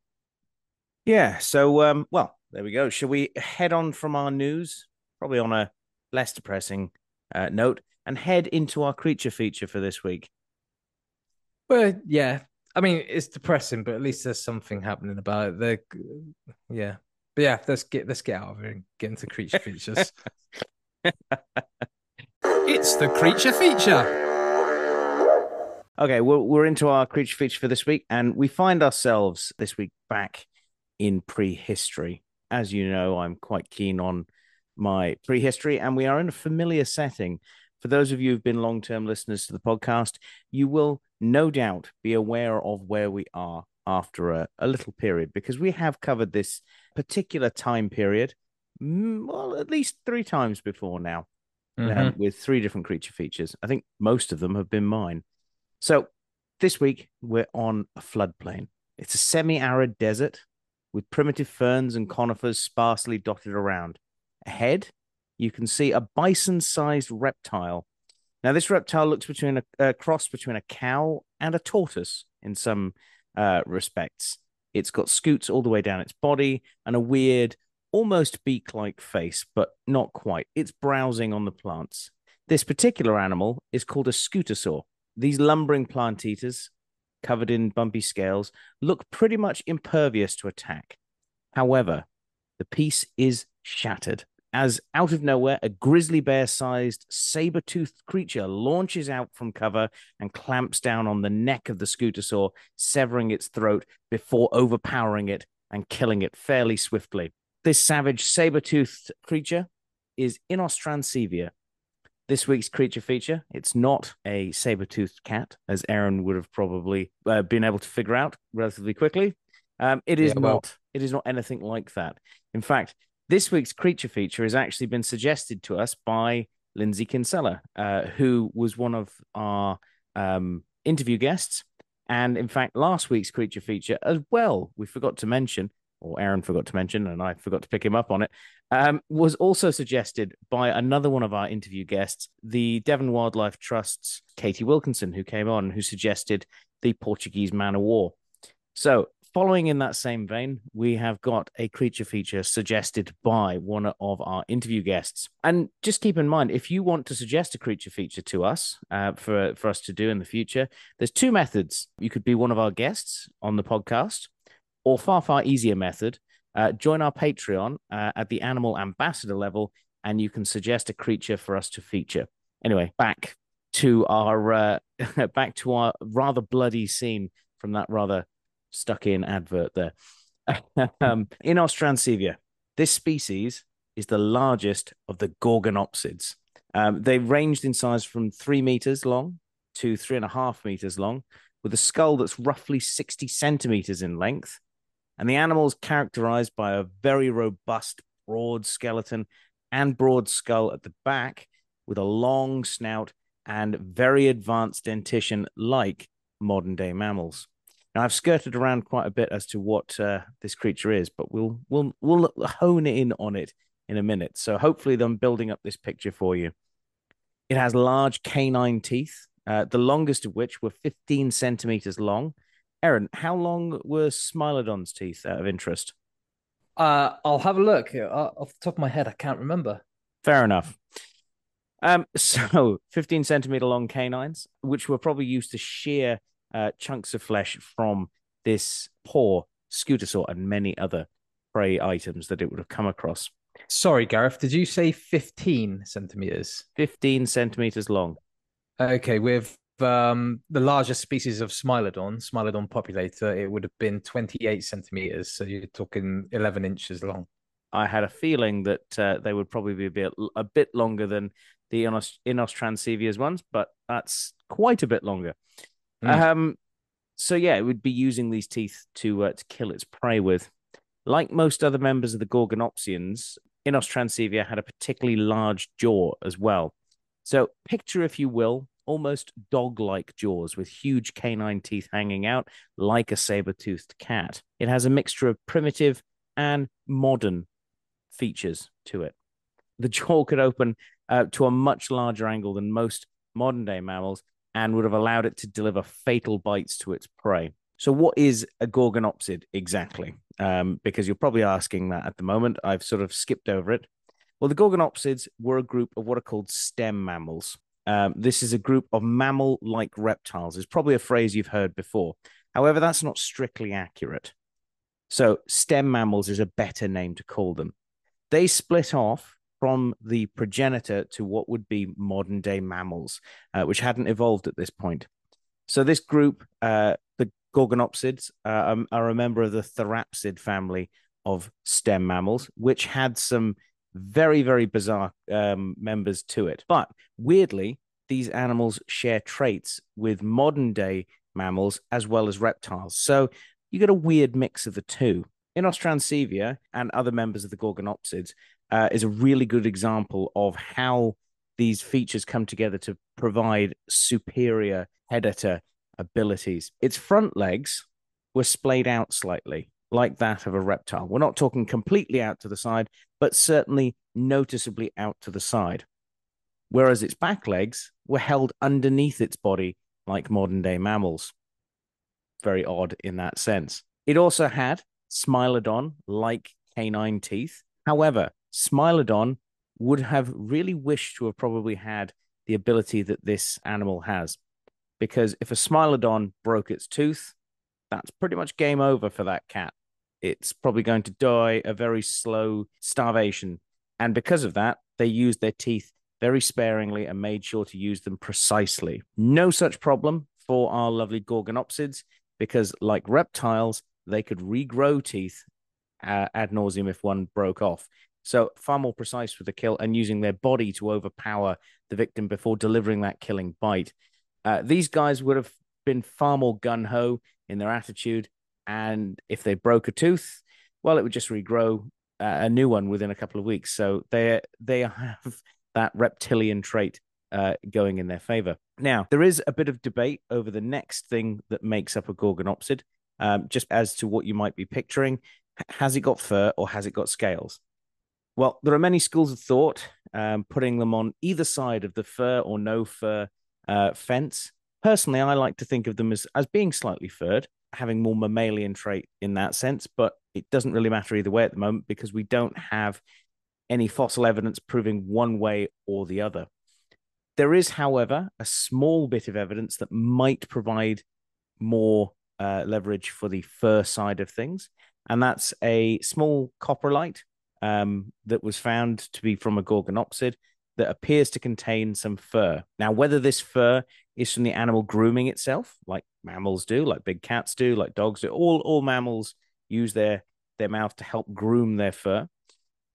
Yeah. So, um, well, there we go. Shall we head on from our news, probably on a less depressing uh, note, and head into our creature feature for this week? Well, yeah, I mean, it's depressing, but at least there's something happening about it. The yeah, but yeah, let's get let's get out of here and get into creature features. [LAUGHS] it's the creature feature. Okay, we're we're into our creature feature for this week, and we find ourselves this week back in prehistory. As you know, I'm quite keen on my prehistory, and we are in a familiar setting. For those of you who've been long term listeners to the podcast, you will no doubt be aware of where we are after a, a little period because we have covered this particular time period, mm, well, at least three times before now. Um, mm-hmm. Um, with three different creature features. I think most of them have been mine. So this week we're on a floodplain. It's a semi-arid desert with primitive ferns and conifers sparsely dotted around. Ahead, you can see a bison-sized reptile now, this reptile looks between a, a cross between a cow and a tortoise in some uh, respects. It's got scutes all the way down its body and a weird, almost beak like face, but not quite. It's browsing on the plants. This particular animal is called a scutosaur. These lumbering plant eaters, covered in bumpy scales, look pretty much impervious to attack. However, the piece is shattered as out of nowhere, a grizzly bear sized saber toothed creature launches out from cover and clamps down on the neck of the scutosaur, severing its throat before overpowering it and killing it fairly swiftly. This savage saber toothed creature is Inostrancevia. This week's creature feature, it's not a saber toothed cat, as Aaron would have probably uh, been able to figure out relatively quickly. Um, it is Yeah, well- not. It is not anything like that. In fact, this week's creature feature has actually been suggested to us by Lindsay Kinsella, uh, who was one of our um, interview guests. And in fact, last week's creature feature as well, we forgot to mention, or Aaron forgot to mention, and I forgot to pick him up on it, um, was also suggested by another one of our interview guests, the Devon Wildlife Trust's Katie Wilkinson, who came on, who suggested the Portuguese man of war. So, following in that same vein, we have got a creature feature suggested by one of our interview guests. And just keep in mind, if you want to suggest a creature feature to us uh, for for us to do in the future, there's two methods. You could be one of our guests on the podcast, or far far easier method. Uh, join our Patreon uh, at the animal ambassador level, and you can suggest a creature for us to feature. Anyway, back to our uh, [LAUGHS] back to our rather bloody scene from that rather stuck in advert there. [LAUGHS] um, Inostrancevia, this species is the largest of the Gorgonopsids. Um, they ranged in size from three meters long to three and a half meters long, with a skull that's roughly 60 centimeters in length. And the animal is characterized by a very robust, broad skeleton and broad skull at the back, with a long snout and very advanced dentition like modern day mammals. Now I've skirted around quite a bit as to what uh, this creature is, but we'll we'll we'll hone in on it in a minute. So hopefully, I'm building up this picture for you. It has large canine teeth, uh, the longest of which were 15 centimeters long. Aaron, how long were Smilodon's teeth out of interest? Uh, I'll have a look. Uh, off the top of my head, I can't remember. Fair enough. Um, [LAUGHS] so 15 centimeter long canines, which were probably used to shear uh, chunks of flesh from this poor Scutosaur and many other prey items that it would have come across. Sorry, Gareth. Did you say 15 centimeters? 15 centimeters long. Okay, with um the largest species of Smilodon, Smilodon populator, it would have been 28 centimeters. So you're talking 11 inches long. I had a feeling that uh, they would probably be a bit, a bit longer than the Inos, Inostrancevia's ones, but that's quite a bit longer. Mm. Um, so yeah, it would be using these teeth to uh, to kill its prey with. Like most other members of the Gorgonopsians, Inostrancevia had a particularly large jaw as well. So picture, if you will, almost dog-like jaws with huge canine teeth hanging out like a saber-toothed cat. It has a mixture of primitive and modern features to it. The [LAUGHS] jaw could open uh, to a much larger angle than most modern day mammals and would have allowed it to deliver fatal bites to its prey. So, what is a Gorgonopsid exactly? Um, because you're probably asking that at the moment. I've sort of skipped over it. Well, the Gorgonopsids were a group of what are called stem mammals. Um, this is a group of mammal like reptiles, is probably a phrase you've heard before. However, that's not strictly accurate. So, stem mammals is a better name to call them. They split off from the progenitor to what would be modern day mammals, uh, which hadn't evolved at this point. So, this group, uh, the Gorgonopsids, uh, um, are a member of the Therapsid family of stem mammals, which had some very, very bizarre um, members to it. But weirdly, these animals share traits with modern day mammals as well as reptiles. So you get a weird mix of the two. Inostrancevia and other members of the Gorgonopsids uh, is a really good example of how these features come together to provide superior predator abilities. Its front legs were splayed out slightly, like that of a reptile. We're not talking completely out to the side, but certainly noticeably out to the side. Whereas its back legs were held underneath its body, like modern day mammals. Very odd in that sense. It also had Smilodon like canine teeth. However, Smilodon would have really wished to have probably had the ability that this animal has. Because if a Smilodon broke its tooth, that's pretty much game over for that cat. It's probably going to die a very slow starvation. And because of that, they used their teeth very sparingly and made sure to use them precisely. No such problem for our lovely Gorgonopsids because, like reptiles, they could regrow teeth uh, ad nauseum if one broke off. So, far more precise with the kill and using their body to overpower the victim before delivering that killing bite. Uh, these guys would have been far more gun ho in their attitude. And if they broke a tooth, well, it would just regrow uh, a new one within a couple of weeks. So they they [LAUGHS] have that reptilian trait uh, going in their favor. Now, there is a bit of debate over the next thing that makes up a gorgonopsid, um, just as to what you might be picturing. Has it got fur or has it got scales? Well, there are many schools of thought, um, putting them on either side of the fur or no fur uh, fence. Personally, I like to think of them as, as being slightly furred, having more mammalian trait in that sense, but it doesn't really matter either way at the moment because we don't have any fossil evidence proving one way or the other. There is, however, a small bit of evidence that might provide more uh, leverage for the fur side of things, and that's a small coprolite um, that was found to be from a gorgonopsid that appears to contain some fur. Now, whether this fur is from the animal grooming itself, like mammals do, like big cats do, like dogs do, all all mammals use their their mouth to help groom their fur,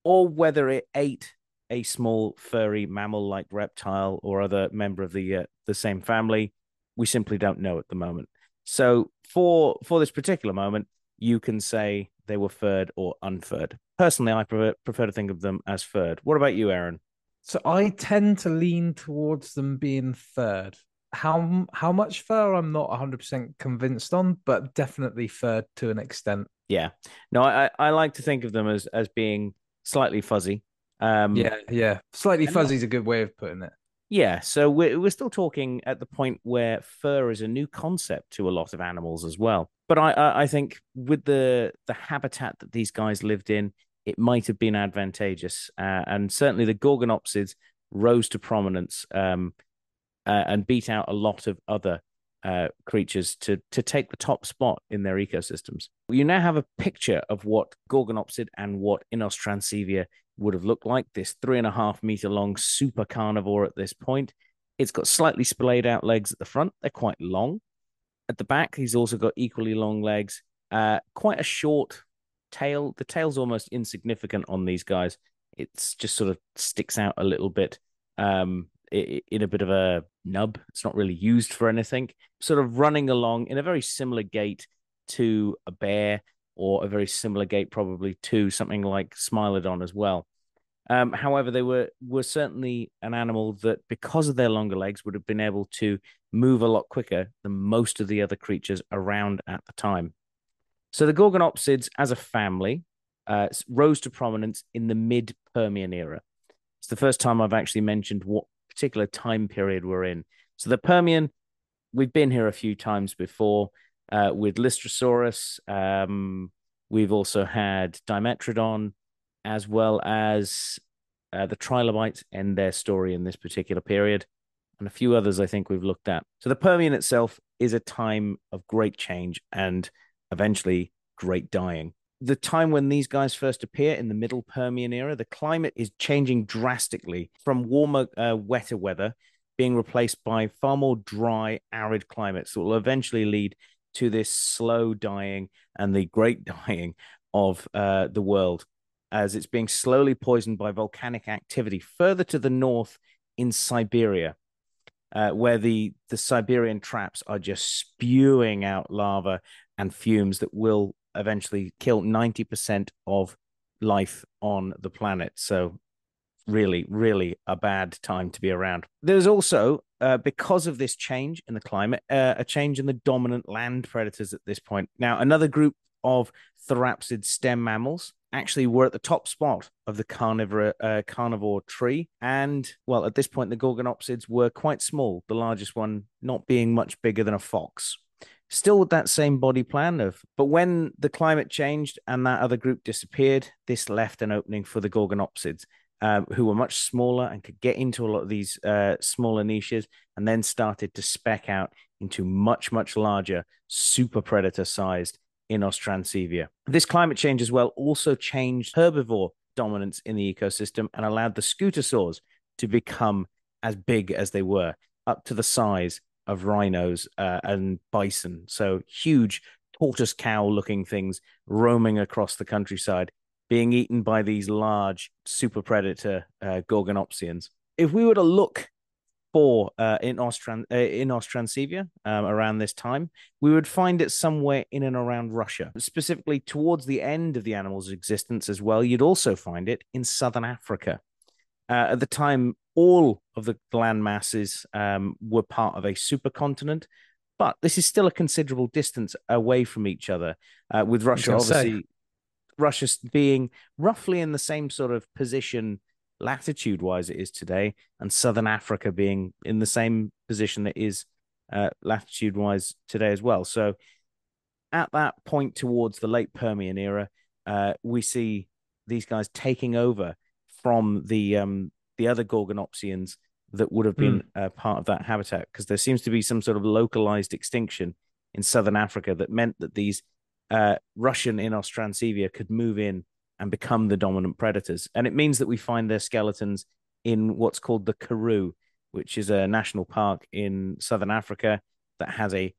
or whether it ate a small furry mammal-like reptile or other member of the uh, the same family, we simply don't know at the moment. So for for this particular moment, you can say they were furred or unfurred. Personally, I prefer, prefer to think of them as furred. What about you, Aaron? So I tend to lean towards them being furred. How how much fur I'm not 100% convinced on, but definitely furred to an extent. Yeah. No, I I like to think of them as as being slightly fuzzy. Um Yeah, yeah. Slightly fuzzy is a good way of putting it. Yeah, so we're we're still talking at the point where fur is a new concept to a lot of animals as well. But I I think with the the habitat that these guys lived in, it might have been advantageous, uh, and certainly the Gorgonopsids rose to prominence um, uh, and beat out a lot of other uh, creatures to to take the top spot in their ecosystems. You now have a picture of what Gorgonopsid and what Inostrancevia would have looked like. This three and a half meter long super carnivore at this point. It's got slightly splayed out legs at the front. They're quite long. At the back, he's also got equally long legs. Uh, quite a short tail. The tail's almost insignificant on these guys. It's just sort of sticks out a little bit um, in a bit of a nub. It's not really used for anything. Sort of running along in a very similar gait to a bear, or a very similar gait probably to something like Smilodon as well. Um, however, they were were certainly an animal that, because of their longer legs, would have been able to move a lot quicker than most of the other creatures around at the time. So the Gorgonopsids as a family uh, rose to prominence in the mid Permian era. It's the first time I've actually mentioned what particular time period we're in. So the Permian, we've been here a few times before uh, with Lystrosaurus. Um, we've also had Dimetrodon, as well as uh, the trilobites end their story in this particular period, and a few others I think we've looked at. So the Permian itself is a time of great change and eventually great dying. The time when these guys first appear in the middle Permian era, the climate is changing drastically from warmer, uh, wetter weather being replaced by far more dry, arid climates that will eventually lead to this slow dying and the great [LAUGHS] dying of uh, the world as it's being slowly poisoned by volcanic activity further to the north in Siberia uh, where the the Siberian traps are just spewing out lava and fumes that will eventually kill 90% of life on the planet. So really, really a bad time to be around. There's also, uh, because of this change in the climate, uh, a change in the dominant land predators at this point. Now, another group of therapsid stem mammals actually were at the top spot of the carnivore uh, carnivore tree. And well at this point the gorgonopsids were quite small the largest one not being much bigger than a fox. Still with that same body plan of but when the climate changed and that other group disappeared this left an opening for the gorgonopsids um, who were much smaller and could get into a lot of these uh, smaller niches and then started to spec out into much much larger super predator sized Inostrancevia. This climate change as well also changed herbivore dominance in the ecosystem and allowed the scutosaurs to become as big as they were, up to the size of rhinos uh, and bison. So huge tortoise cow looking things roaming across the countryside, being eaten by these large super predator uh, gorgonopsians. If we were to look for uh, in Ostran uh, Inostrancevia um, around this time, we would find it somewhere in and around Russia, specifically towards the end of the animal's existence as well. You'd also find it in southern Africa. Uh, at the time, all of the land masses um, were part of a supercontinent, but this is still a considerable distance away from each other. Uh, with Russia, obviously, say. Russia being roughly in the same sort of position latitude wise it is today, and Southern Africa being in the same position that is uh, latitude wise today as well. So at that point towards the late Permian era, uh, we see these guys taking over from the um, the other Gorgonopsians that would have been mm. part of that habitat because there seems to be some sort of localized extinction in southern Africa that meant that these uh, Russian Inostrancevia could move in and become the dominant predators. And it means that we find their skeletons in what's called the Karoo, which is a national park in southern Africa that has a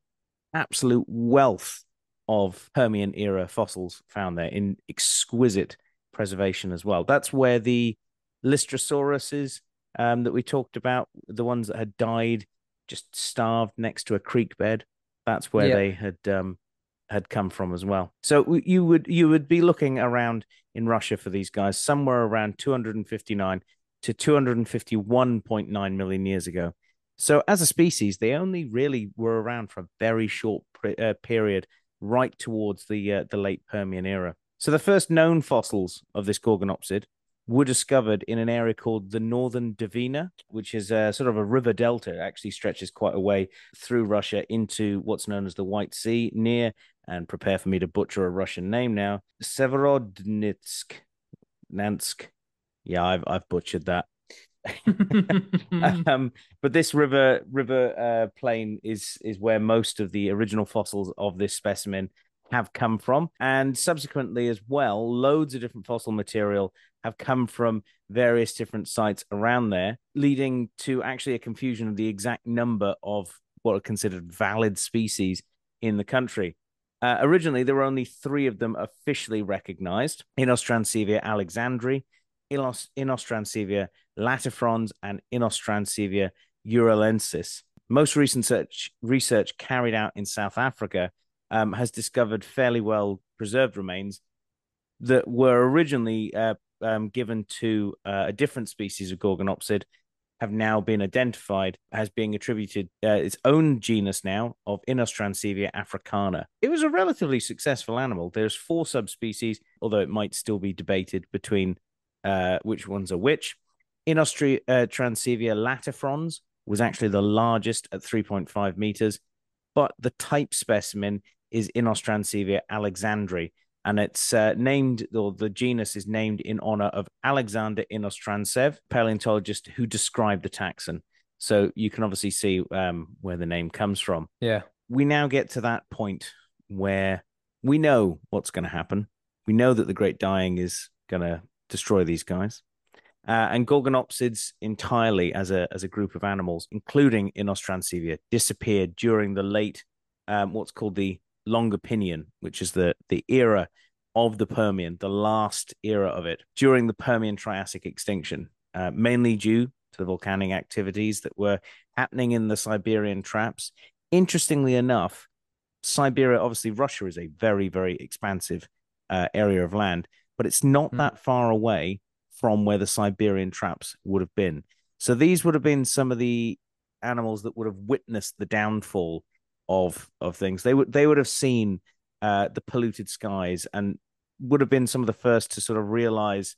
absolute wealth of Permian era fossils found there in exquisite preservation as well. That's where the Lystrosaurus um, that we talked about, the ones that had died just starved next to a creek bed. That's where yeah. they had um, had come from as well. So you would you would be looking around in Russia for these guys somewhere around 259 to 251.9 million years ago. So as a species, they only really were around for a very short uh, period, right towards the uh, the late Permian era. So the first known fossils of this Gorgonopsid were discovered in an area called the Northern Dvina, which is a sort of a river delta. It actually stretches quite a way through Russia into what's known as the White Sea, near and prepare for me to butcher a Russian name now, Severodnitsk, Nansk. Yeah, I've I've butchered that. [LAUGHS] um, but this river river uh, plain is is where most of the original fossils of this specimen have come from. And subsequently, as well, loads of different fossil material have come from various different sites around there, leading to actually a confusion of the exact number of what are considered valid species in the country. Uh, originally, there were only three of them officially recognized Inostrancevia alexandri, Inostrancevia latifrons, and Inostrancevia uralensis. Most recent research carried out in South Africa um, has discovered fairly well preserved remains that were originally uh, um, given to uh, a different species of Gorgonopsid have now been identified as being attributed uh, its own genus now of Inostrancevia africana. It was a relatively successful animal. There's four subspecies, although it might still be debated between uh, which ones are which. Inostrancevia uh, latifrons was actually the largest at 3.5 meters, but the type specimen is Inostrancevia alexandri, and it's uh, named, or the genus is named in honor of Alexander Inostrantsev, paleontologist who described the taxon. So you can obviously see um, where the name comes from. Yeah. We now get to that point where we know what's going to happen. We know that the Great Dying is going to destroy these guys. Uh, and Gorgonopsids entirely as a as a group of animals, including Inostrancevia, disappeared during the late um, what's called the Lopingian, which is the the era of the Permian, the last era of it during the Permian Triassic extinction, uh, mainly due to the volcanic activities that were happening in the Siberian traps. Interestingly enough, Siberia, obviously, Russia is a very, very expansive uh, area of land, but it's not mm. that far away from where the Siberian traps would have been. So these would have been some of the animals that would have witnessed the downfall of of things. They would they would have seen uh, the polluted skies and would have been some of the first to sort of realize,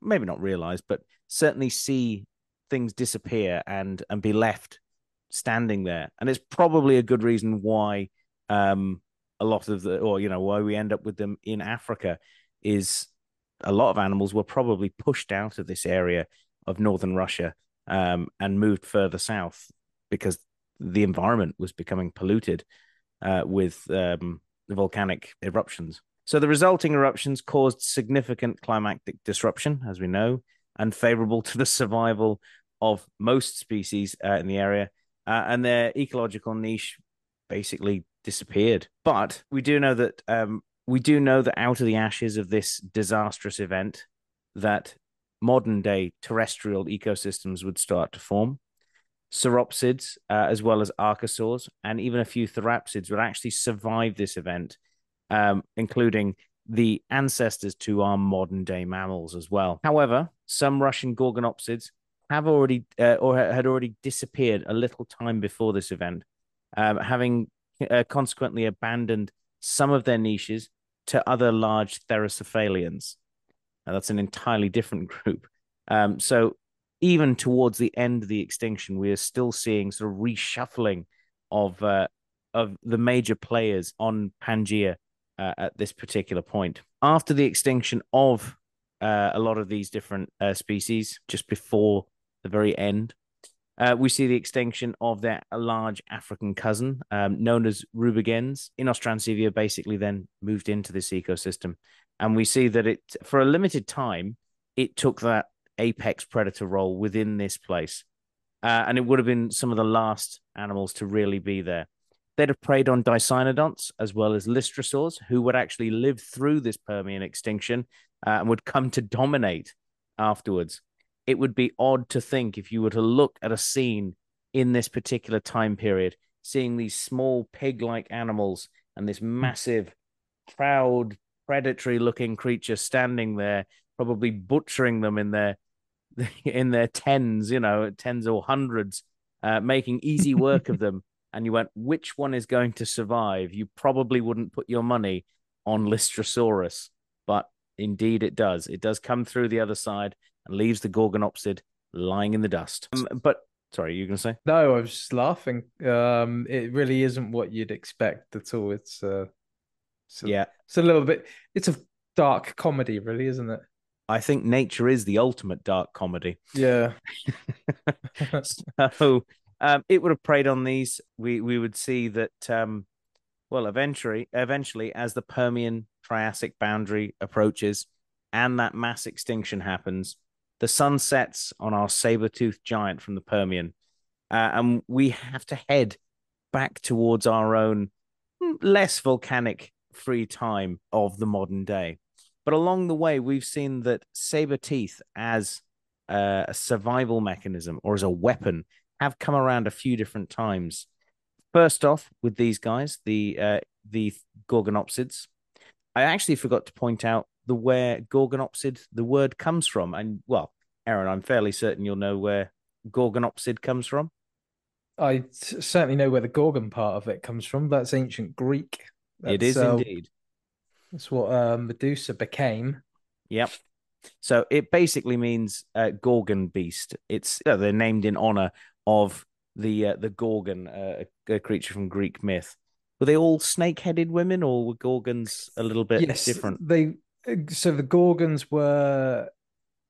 maybe not realize, but certainly see things disappear and and be left standing there. And it's probably a good reason why um, a lot of the, or you know, why we end up with them in Africa is a lot of animals were probably pushed out of this area of northern Russia um, and moved further south because the environment was becoming polluted uh, with um, the volcanic eruptions. So the resulting eruptions caused significant climatic disruption, as we know, unfavorable to the survival of most species uh, in the area, uh, and their ecological niche basically disappeared. But we do know that um, we do know that out of the ashes of this disastrous event, that modern day terrestrial ecosystems would start to form. Sauropsids, uh, as well as archosaurs, and even a few therapsids would actually survive this event, um, including the ancestors to our modern day mammals as well. However, some Russian gorgonopsids have already uh, or had already disappeared a little time before this event, um, having uh, consequently abandoned some of their niches to other large therocephalians. Now, that's an entirely different [LAUGHS] group. Um, so even towards the end of the extinction, we are still seeing sort of reshuffling of uh, of the major players on Pangea uh, at this particular point. After the extinction of uh, a lot of these different uh, species, just before the very end, uh, we see the extinction of their large African cousin, um, known as Rubidgea. Inostrancevia basically then moved into this ecosystem. And we see that it, for a limited time, it took that apex predator role within this place. Uh, and it would have been some of the last animals to really be there. They'd have preyed on dicynodonts as well as lystrosaurs, who would actually live through this Permian extinction uh, and would come to dominate afterwards it would be odd to think if you were to look at a scene in this particular time period, seeing these small pig like animals and this massive, proud, predatory looking creature standing there, probably butchering them in their [LAUGHS] in their tens, you know, tens or hundreds, uh, making easy work of [LAUGHS] them. And you went, which one is going to survive? You probably wouldn't put your money on Lystrosaurus, but indeed it does. It does come through the other side and leaves the Gorgonopsid lying in the dust. Um, but sorry, you are going to say? No, I was just laughing. Um, it really isn't what you'd expect at all. It's uh, it's a, yeah, it's a little bit. It's a dark comedy, really, isn't it? I think nature is the ultimate dark comedy. Yeah. [LAUGHS] [LAUGHS] so um, it would have preyed on these. We we would see that. Um, well, eventually, eventually, as the Permian Triassic boundary approaches, and that mass extinction happens, the sun sets on our saber-toothed giant from the Permian, uh, and we have to head back towards our own hmm, less volcanic free time of the modern day. But along the way, we've seen that saber teeth as uh, a survival mechanism or as a weapon have come around a few different times. First off, with these guys, the uh, the Gorgonopsids. I actually forgot to point out the where Gorgonopsid the word comes from. And well, Aaron, I'm fairly certain you'll know where Gorgonopsid comes from. I certainly know where the Gorgon part of it comes from. That's ancient Greek. That's, it is uh, indeed. That's what uh, Medusa became. Yep. So it basically means uh, Gorgon beast. It's uh, they're named in honor of the uh, the Gorgon, uh, a creature from Greek myth. Were they all snake-headed women, or were Gorgons a little bit yes, different? They so the Gorgons were,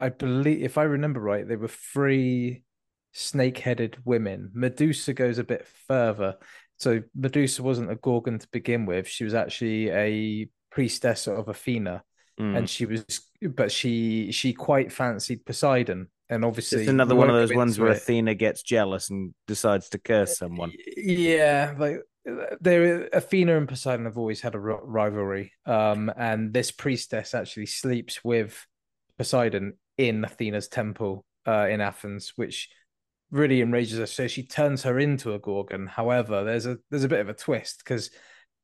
I believe, if I remember right, they were three snake-headed women. Medusa goes a bit further. So Medusa wasn't a Gorgon to begin with. She was actually a priestess of Athena, mm. and she was, but she she quite fancied Poseidon. And obviously, it's another one of those ones where it. Athena gets jealous and decides to curse someone. Yeah, like there Athena and Poseidon have always had a rivalry. Um, and this priestess actually sleeps with Poseidon in Athena's temple uh, in Athens, which really enrages her. So she turns her into a Gorgon. However, there's a there's a bit of a twist because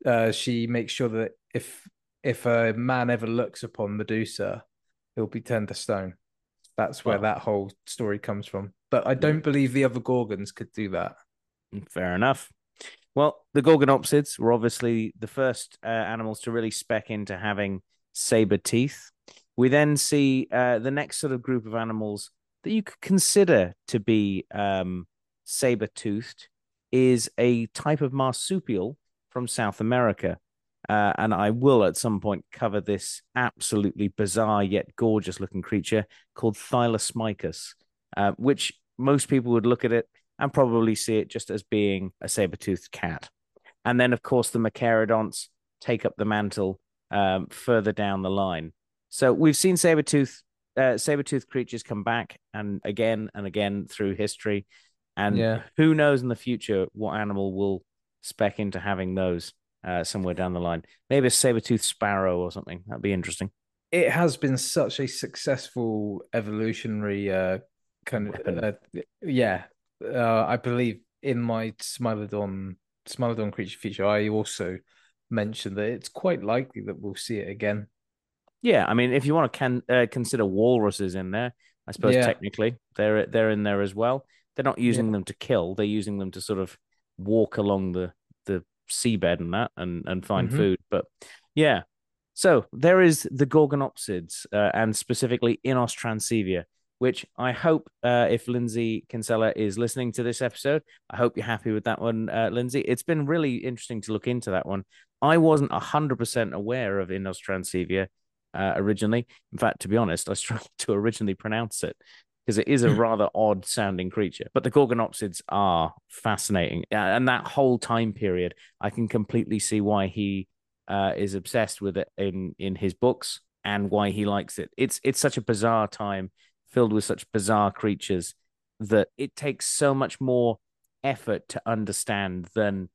uh, she makes sure that if if a man ever looks upon Medusa, he'll be turned to stone. That's where that whole story comes from. But I don't believe the other Gorgons could do that. Fair enough. Well, the Gorgonopsids were obviously the first uh, animals to really spec into having saber teeth. We then see uh, the next sort of group of animals that you could consider to be um, saber toothed is a type of marsupial from South America. Uh, and I will at some point cover this absolutely bizarre yet gorgeous looking creature called Thylacosmilus, uh, which most people would look at it and probably see it just as being a saber toothed cat. And then, of course, the Machaerodonts take up the mantle um, further down the line. So we've seen saber tooth uh, saber tooth creatures come back and again and again through history, and Yeah. who knows in the future what animal will spec into having those uh, somewhere down the line. Maybe a saber tooth sparrow or something. That'd be interesting. It has been such a successful evolutionary uh, kind of uh, yeah. Uh, I believe in my Smilodon Smilodon creature feature, I also mentioned that it's quite likely that we'll see it again. Yeah, I mean, if you want to can uh, consider walruses in there, I suppose Yeah. technically they're they're in there as well. They're not using them to kill; they're using them to sort of walk along the seabed and that and and find Mhm. food. But yeah, so there is the Gorgonopsids, uh, and specifically Inostrancevia, which I hope uh, if Lindsay Kinsella is listening to this episode, I hope you're happy with that one, uh, Lindsay. It's been really interesting to look into that one. I wasn't hundred percent aware of Inostrancevia uh, originally. In fact, to be honest, I [LAUGHS] struggled to originally pronounce it because it is a rather odd sounding creature. But the Gorgonopsids are fascinating. And that whole time period, I can completely see why he uh, is obsessed with it in, in his books and why he likes it. It's it's such a bizarre time filled with such bizarre creatures that it takes so much more effort to understand than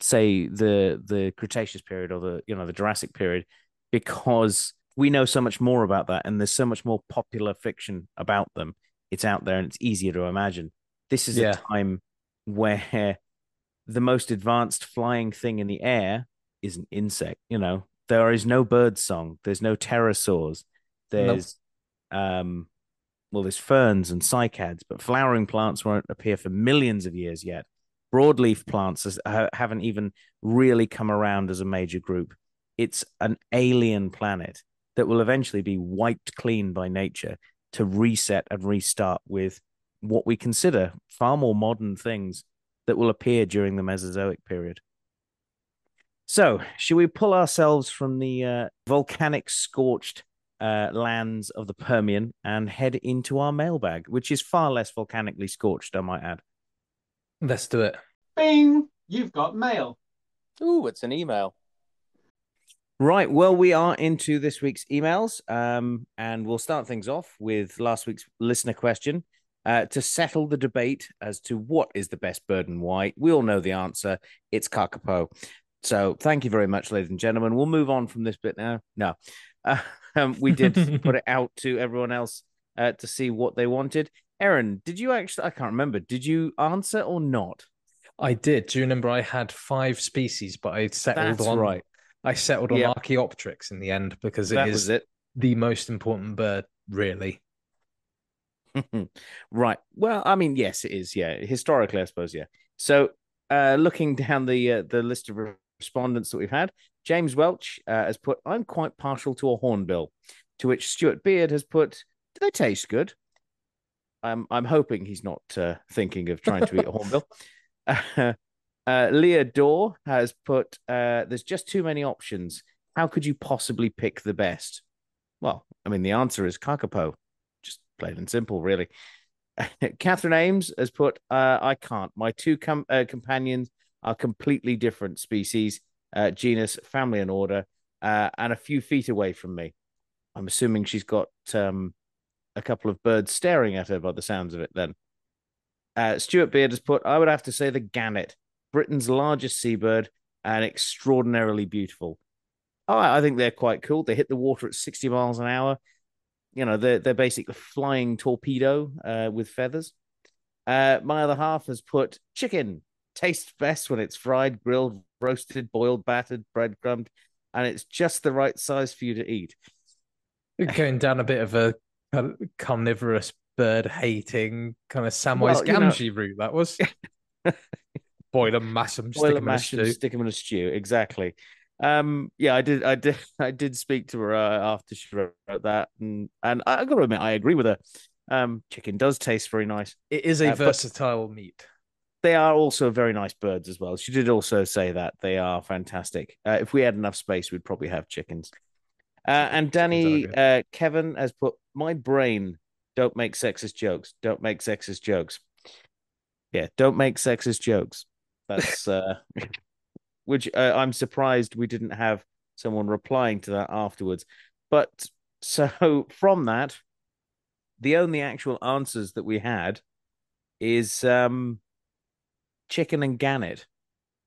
say the the Cretaceous period or the you know the Jurassic period because we know so much more about that and there's so much more popular fiction about them. It's out there and it's easier to imagine. This is Yeah. a time where the most advanced flying thing in the air is an insect, you know. There is no bird song, there's no pterosaurs, there's um well, there's ferns and cycads, but flowering plants won't appear for millions of years yet. Broadleaf plants has, ha- haven't even really come around as a major group. It's an alien planet that will eventually be wiped clean by nature to reset and restart with what we consider far more modern things that will appear during the Mesozoic period. So, should we pull ourselves from the uh, volcanic scorched uh, lands of the Permian and head into our mailbag, which is far less volcanically scorched, I might add. Let's do it. Bing! You've got mail. Ooh, it's an email. Right. Well, we are into this week's emails, um, and we'll start things off with last week's listener question. Uh, to settle the debate as to what is the best bird and why, we all know the answer. It's kakapo. So, thank you very much, ladies and gentlemen. We'll move on from this bit now. No, uh, [LAUGHS] um, we did [LAUGHS] put it out to everyone else uh, to see what they wanted. Aaron, did you actually? I can't remember. Did you answer or not? I did. Do you remember I had five species, but I settled That's on right. I settled on Yeah. Archaeopteryx in the end because it that is it. the most important bird, really. [LAUGHS] right. Well, I mean, yes, it is. Yeah, historically, I suppose. Yeah. So, uh, looking down the uh, the list of respondents that we've had, James Welch uh, has put, "I'm quite partial to a hornbill," to which Stuart Beard has put, "Do they taste good?" I'm I'm hoping he's not uh, thinking of trying to eat a hornbill. [LAUGHS] [LAUGHS] Uh, Leah Dorr has put, uh, "There's just too many options. How could you possibly pick the best?" Well, I mean, the answer is kakapo, just plain and simple, really. [LAUGHS] Catherine Ames has put, uh, I can't. My two com- uh, companions are completely different species, uh, genus, family, and order, uh, and a few feet away from me. I'm assuming she's got um, a couple of birds staring at her by the sounds of it, then. Uh, Stuart Beard has put, I would have to say the gannet, Britain's largest seabird and extraordinarily beautiful. Oh, I think they're quite cool. They hit the water at 60 miles an hour you know they're they're basically flying torpedo uh, with feathers. Uh, my other half has put chicken tastes best when it's fried, grilled, roasted, boiled, battered, breadcrumbed, and it's just the right size for you to eat. Going down a bit of a carnivorous bird hating kind of Samwise Well, you know- Gamgee route. That was [LAUGHS] boil them, mash them, stick Boil them and in a mash and stew. stick them in a stew. Exactly. Um, yeah, I did, I did, [LAUGHS] I did speak to her uh, after she wrote that, and and I got to admit, I agree with her. Um, chicken does taste very nice. It is a Uh, versatile meat. they are also very nice birds as well. She did also say that they are fantastic. Uh, if we had enough space, we'd probably have chickens. Uh, and Danny uh, Kevin has put my brain. Don't make sexist jokes. Don't make sexist jokes. Yeah, don't make sexist jokes. That's uh, which uh, I'm surprised we didn't have someone replying to that afterwards. But so [LAUGHS] from that, the only actual answers that we had is um chicken and gannet.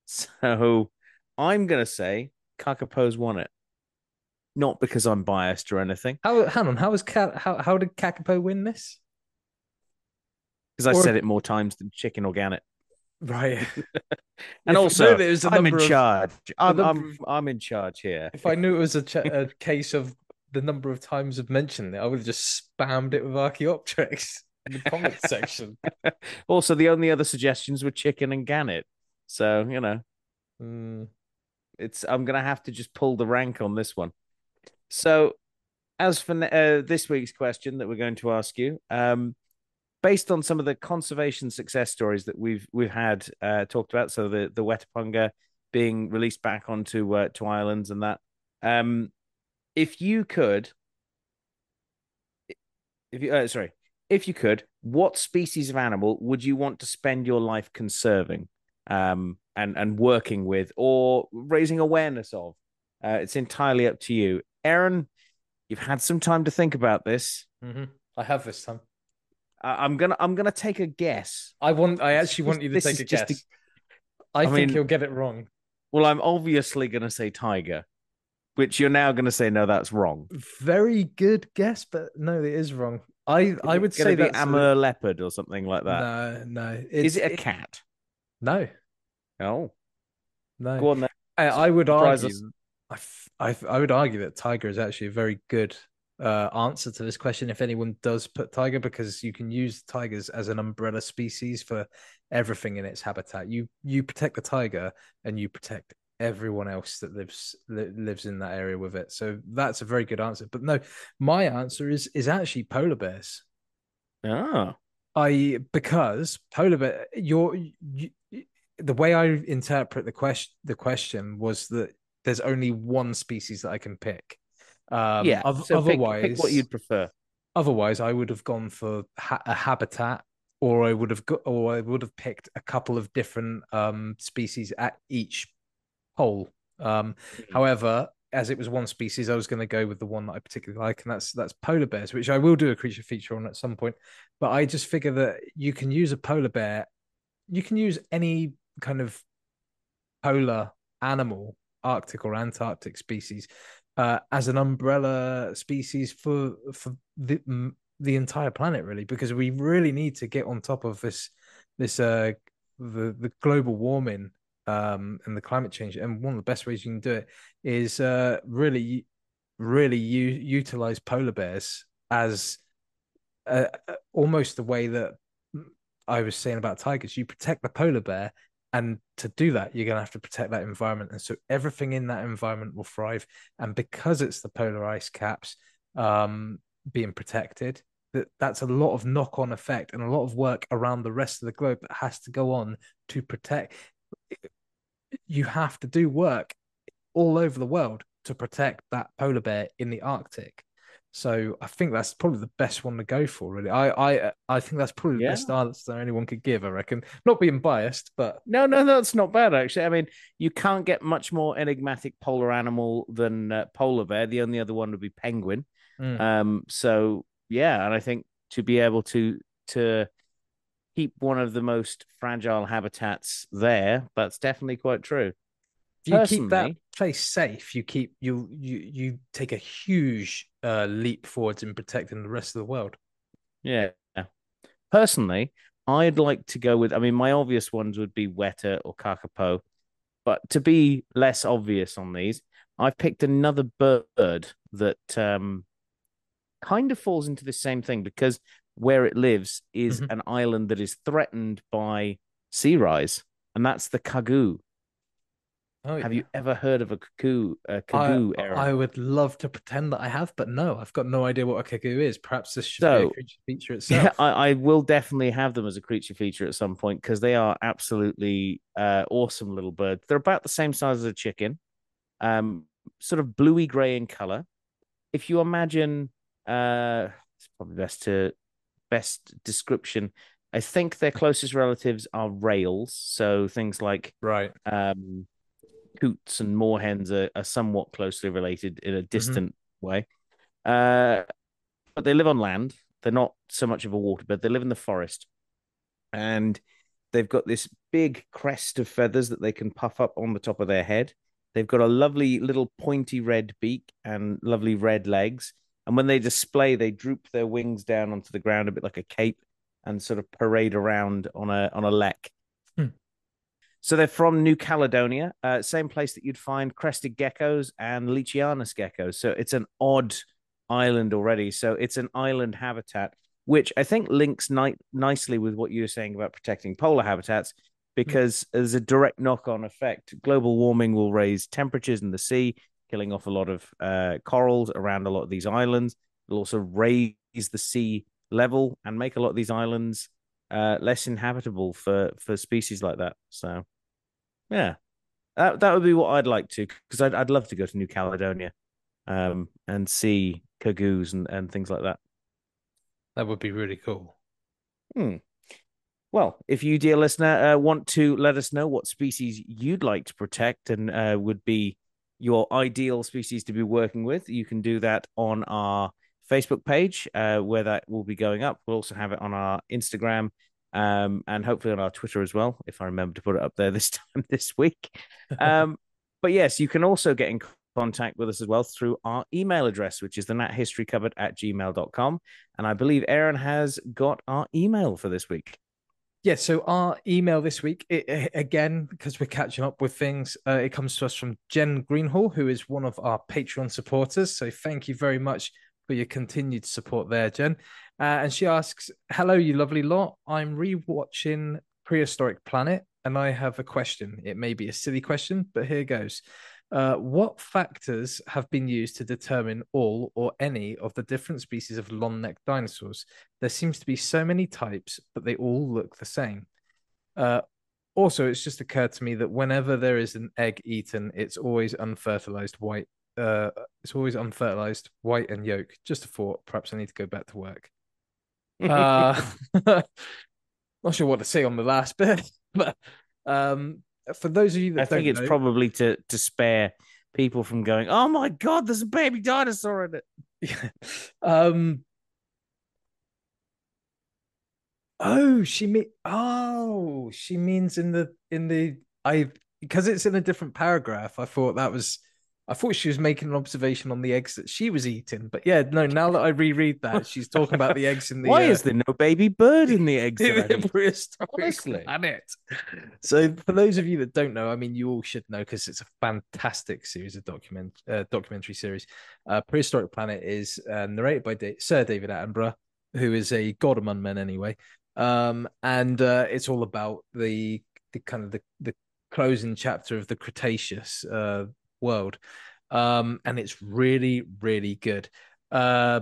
So I'm gonna say Kakapo's won it. Not because I'm biased or anything, How? Hang on. How was Ka- how? How did Kakapo win this? because I Or- said it more times than chicken or gannet. Right. [LAUGHS] And If also, knew there was a I'm in of- charge. I'm, I'm I'm in charge here. If I knew it was a, ch- a [LAUGHS] case of the number of times I've mentioned it, I would have just spammed it with Archaeopteryx [LAUGHS] in the comment section. Also, the only other suggestions were chicken and gannet. So you know, Mm, it's I'm gonna have to just pull the rank on this one. So, as for uh, this week's question that we're going to ask you, um, based on some of the conservation success stories that we've we've had uh, talked about, so the the Wetapunga being released back onto uh, to islands and that, um, if you could, if you uh, sorry, if you could, what species of animal would you want to spend your life conserving? um, and and working with or raising awareness of. Uh, it's entirely up to you, Aaron. You've had some time to think about this. mhm. I have this time. I'm gonna I'm gonna take a guess. I want. I actually want you to this take a guess. a- I I think mean- you'll get it wrong. Well, I'm obviously gonna say tiger, which you're now gonna say no, that's wrong. Very good guess, but no, it is wrong. I I would say be that's a- Amur leopard or something like that. No, no. Is it a cat? No, Oh, no. go on then. I, I would Surprise argue. I, f- I, I would argue that tiger is actually a very good uh, answer to this question. If anyone does put tiger, because you can use tigers as an umbrella species for everything in its habitat. You you protect the tiger, and you protect everyone else that lives li- lives in that area with it. So that's a very good answer. But no, my answer is is actually polar bears. Oh, I because polar bear your you, the way I interpret the question the question was that there's only one species that I can pick. Um, yeah. oth- so otherwise, pick, what you'd prefer. otherwise I would have gone for ha- a habitat, or I would have got, or I would have picked a couple of different um species at each pole. Um, Mhm. however, as it was one species, I was going to go with the one that I particularly like, and that's that's polar bears, which I will do a creature feature on at some point. But I just figure that you can use a polar bear, you can use any kind of polar animal, Arctic or Antarctic species, uh, as an umbrella species for for the the entire planet, really, because we really need to get on top of this this uh the the global warming um and the climate change. And one of the best ways you can do it is uh really really u- utilize polar bears as uh, uh, almost the way that I was saying about tigers. You protect the polar bear and to do that you're going to have to protect that environment. And so everything in that environment will thrive. And because it's the polar ice caps um being protected that that's a lot of knock-on effect and a lot of work around the rest of the globe that has to go on to protect. You have to do work all over the world to protect that polar bear in the Arctic. So I think that's probably the best one to go for. Really, I I I think that's probably the Yeah. best answer anyone could give. I reckon, not being biased, but No, no, no, it's not bad actually. I mean, you can't get much more enigmatic polar animal than uh, polar bear. The only other one would be penguin. Mm. Um, so yeah, and I think to be able to to keep one of the most fragile habitats there, that's definitely quite true. if you keep that place safe, you keep you you you take a huge uh, leap forwards in protecting the rest of the world. Yeah. Personally, I'd like to go with. I mean, my obvious ones would be Weta or Kakapo, but to be less obvious on these, I've picked another bird that um, kind of falls into the same thing because where it lives is Mhm. an island that is threatened by sea rise, and that's the Kagu. Oh, Have yeah. you ever heard of a Kagu? A I, Kagu Aaron? I would love to pretend that I have, but no, I've got no idea what a cuckoo is. Perhaps this should be a creature feature [LAUGHS] itself. Yeah, I, I will definitely have them as a creature feature at some point because they are absolutely uh, awesome little birds. They're about the same size as a chicken, um, sort of bluey gray in color. If you imagine, uh, it's probably best to best description. I think their closest relatives are rails, so things like Right. um, coots and moorhens are, are somewhat closely related in a distant way. Uh, but they live on land. They're not so much of a waterbird. They live in the forest, and they've got this big crest of feathers that they can puff up on the top of their head. They've got a lovely little pointy red beak and lovely red legs. And when they display, they droop their wings down onto the ground a bit like a cape and sort of parade around on a on a lek. So they're from New Caledonia, uh, same place that you'd find crested geckos and Leachianus geckos. So it's an odd island already. So it's an island habitat, which I think links ni- nicely with what you were saying about protecting polar habitats, because there's a direct knock-on effect. Global warming will raise temperatures in the sea, killing off a lot of uh, corals around a lot of these islands. It'll also raise the sea level and make a lot of these islands uh, less inhabitable for for species like that. So, yeah, that that would be what I'd like to because I'd I'd love to go to New Caledonia, um, and see kagus and and things like that. That would be really cool. Hmm. Well, if you, dear listener, uh, want to let us know what species you'd like to protect and uh, would be your ideal species to be working with, you can do that on our Facebook page, uh, where that will be going up. We'll also have it on our Instagram um, and hopefully on our Twitter as well, if I remember to put it up there [LAUGHS] this time this week. [LAUGHS] Um, but yes, you can also get in contact with us as well through our email address, which is the nathistorycupboard at gmail.com. And I believe Aaron has got our email for this week. Yeah, so our email this week, it, again, because we're catching up with things, uh, it comes to us from Jen Greenhall, who is one of our Patreon supporters. So thank you very much for your continued support there, Jen. Uh, and she asks, Hello, you lovely lot. I'm rewatching Prehistoric Planet, and I have a question. It may be a silly question, but here goes. Uh, what factors have been used to determine all or any of the different species of long necked dinosaurs? There seems to be so many types, but they all look the same. Uh, also, it's just occurred to me that whenever there is an egg eaten, it's always unfertilized white. Uh, it's always unfertilized white and yolk. Just a thought. Perhaps I need to go back to work. Uh, [LAUGHS] not sure what to say on the last bit, [LAUGHS] but um, for those of you that I think it's know- probably to to spare people from going, "Oh my god, there's a baby dinosaur in it." [LAUGHS] Um. Oh, she mean. Oh, she means in the in the I because it's in a different paragraph. I thought that was. I thought she was making an observation on the eggs that she was eating, but yeah, no. Now that I reread that, she's talking about the eggs in the. [LAUGHS] Why uh, is there no baby bird in the [LAUGHS] eggs? in the [LAUGHS] prehistoric Honestly. planet. So, for those of you that don't know, I mean, you all should know because it's a fantastic series of document uh, documentary series. Uh, Prehistoric Planet is uh, narrated by Da- Sir David Attenborough, who is a god among men anyway, um, and uh, it's all about the the kind of the the closing chapter of the Cretaceous uh, world, um, and it's really really good. Uh,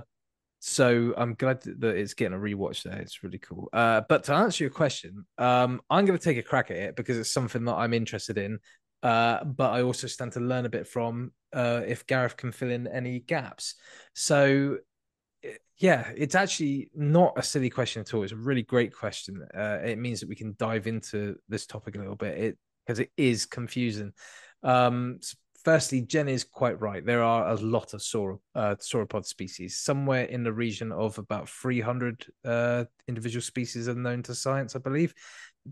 so I'm glad that it's getting a rewatch there. It's really cool. Uh, but to answer your question, um, I'm going to take a crack at it because it's something that I'm interested in. Uh, but I also stand to learn a bit from uh, if Gareth can fill in any gaps. So, eh, yeah, it's actually not a silly question at all. It's a really great question. Uh, it means that we can dive into this topic a little bit. It because it is confusing. Um, s- firstly, Jen is quite right. There are a lot of saur- uh, sauropod species. Somewhere in the region of about 300 uh, individual species are known to science, I believe.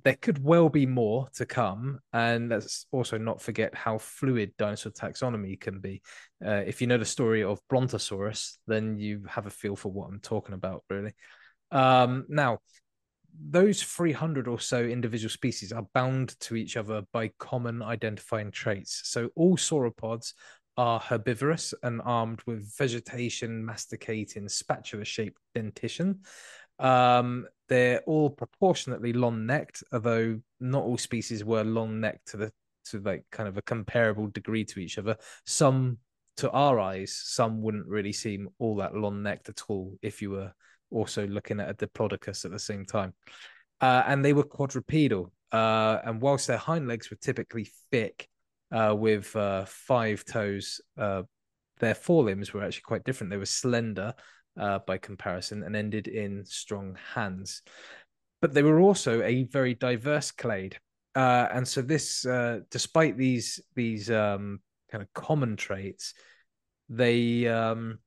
There could well be more to come. And let's also not forget how fluid dinosaur taxonomy can be. Uh, if you know the story of Brontosaurus, then you have a feel for what I'm talking about, really. Um, now, those 300 or so individual species are bound to each other by common identifying traits. So all sauropods are herbivorous and armed with vegetation masticating spatula shaped dentition. Um, they're all proportionately long necked, although not all species were long necked to the to like kind of a comparable degree to each other. Some to our eyes, some wouldn't really seem all that long necked at all if you were also looking at a diplodocus at the same time. Uh, and they were quadrupedal. Uh, and whilst their hind legs were typically thick uh, with uh, five toes, uh, their forelimbs were actually quite different. They were slender uh, by comparison and ended in strong hands. But they were also a very diverse clade. and so this, despite these these um, kind of common traits, they um,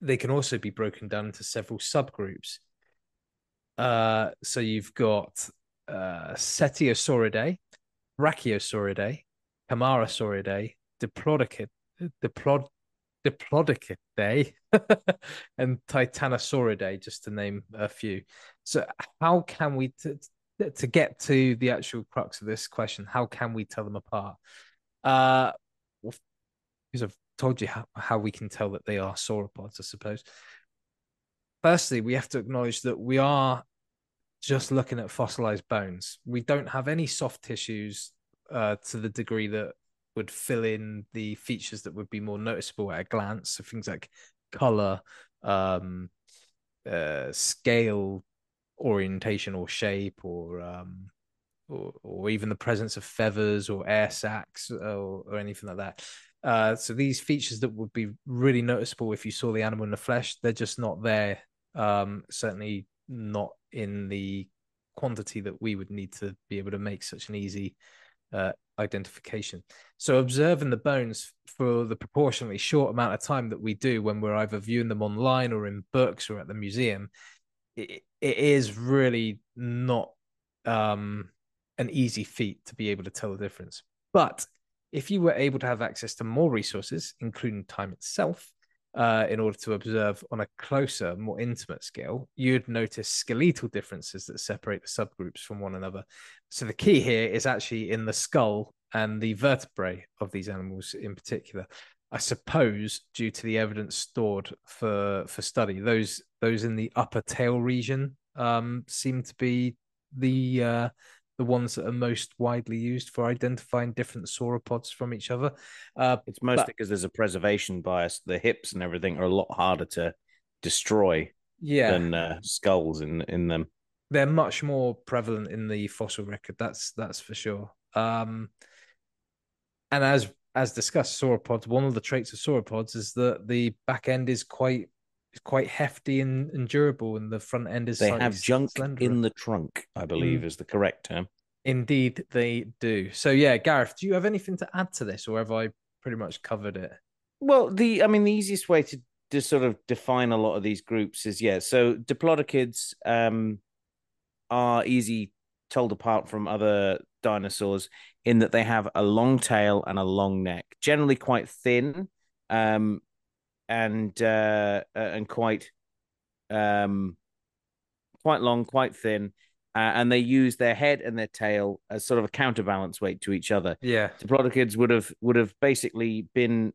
they can also be broken down into several subgroups. Uh, so you've got uh, Cetiosauridae, Brachiosauridae, Camarasauridae, Diplodocid, Diplod, Diplodocidae, [LAUGHS] and Titanosauridae, just to name a few. So, how can we t- to get to the actual crux of this question? How can we tell them apart? Uh, well, told you how, how we can tell that they are sauropods, I suppose. Firstly, we have to acknowledge that we are just looking at fossilized bones. We don't have any soft tissues uh, to the degree that would fill in the features that would be more noticeable at a glance. So things like color, um, uh, scale, orientation or shape, or um, or, or even the presence of feathers or air sacs or, or anything like that. Uh, so these features that would be really noticeable if you saw the animal in the flesh, they're just not there. Um, certainly not in the quantity that we would need to be able to make such an easy uh, identification. So observing the bones for the proportionally short amount of time that we do when we're either viewing them online or in books or at the museum, it, it is really not um, an easy feat to be able to tell the difference. But if you were able to have access to more resources, including time itself, uh, in order to observe on a closer, more intimate scale, you'd notice skeletal differences that separate the subgroups from one another. So the key here is actually in the skull and the vertebrae of these animals in particular. I suppose due to the evidence stored for for study, those those in the upper tail region um, seem to be the uh, the ones that are most widely used for identifying different sauropods from each other. Uh, it's mostly because there's a preservation bias. The hips and everything are a lot harder to destroy yeah. than uh, skulls in in them. They're much more prevalent in the fossil record. That's that's for sure. Um, and as as discussed, sauropods. One of the traits of sauropods is that the back end is quite quite hefty and, and durable, and the front end is they have junk slenderer. in the trunk. I believe mm. is the correct term. Indeed, they do. So yeah, Gareth, do you have anything to add to this, or have I pretty much covered it? Well, the I mean, the easiest way to to sort of define a lot of these groups is yeah. So diplodocids um, are easy told apart from other dinosaurs in that they have a long tail and a long neck, generally quite thin. Um, and uh, and quite um quite long, quite thin. Uh, and they use their head and their tail as sort of a counterbalance weight to each other. Yeah, Diplodocids would have would have basically been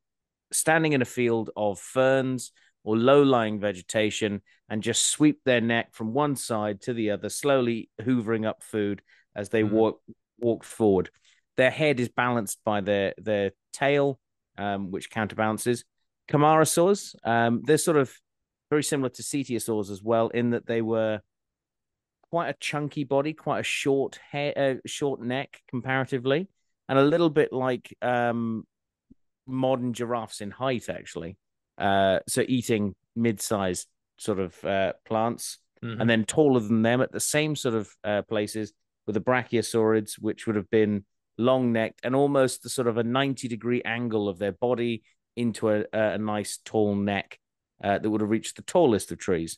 standing in a field of ferns or low-lying vegetation and just sweep their neck from one side to the other, slowly hoovering up food as they mm. walk walk forward. Their head is balanced by their their tail, um, which counterbalances, Camarasaurs. Um, they're sort of very similar to Cetiosaurs as well, in that they were quite a chunky body, quite a short hair, uh, short neck comparatively, and a little bit like um, modern giraffes in height, actually. Uh, so eating mid-sized sort of uh, plants, mm-hmm. and then taller than them at the same sort of uh, places with the brachiosaurids, which would have been long necked and almost the sort of a 90 degree angle of their body into a, a nice tall neck uh, that would have reached the tallest of trees.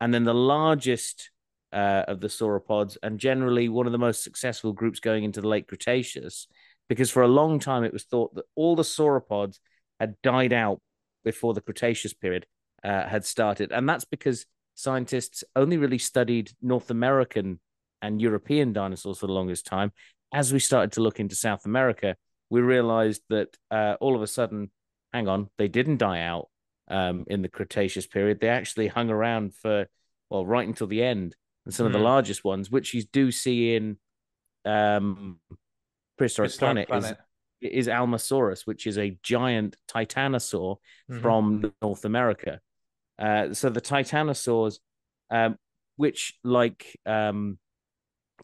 And then the largest uh, of the sauropods, and generally one of the most successful groups going into the late Cretaceous, because for a long time it was thought that all the sauropods had died out before the Cretaceous period uh, had started. And that's because scientists only really studied North American and European dinosaurs for the longest time. As we started to look into South America, we realized that uh, all of a sudden hang on, they didn't die out um, in the Cretaceous period. They actually hung around for, well, right until the end. And some mm. of the hmm. largest ones, which you do see in um, Prehistoric, Prehistoric Planet, Planet, Is, is Alamosaurus, which is a giant titanosaur mm-hmm. from North America. Uh, so the titanosaurs, um, which like um,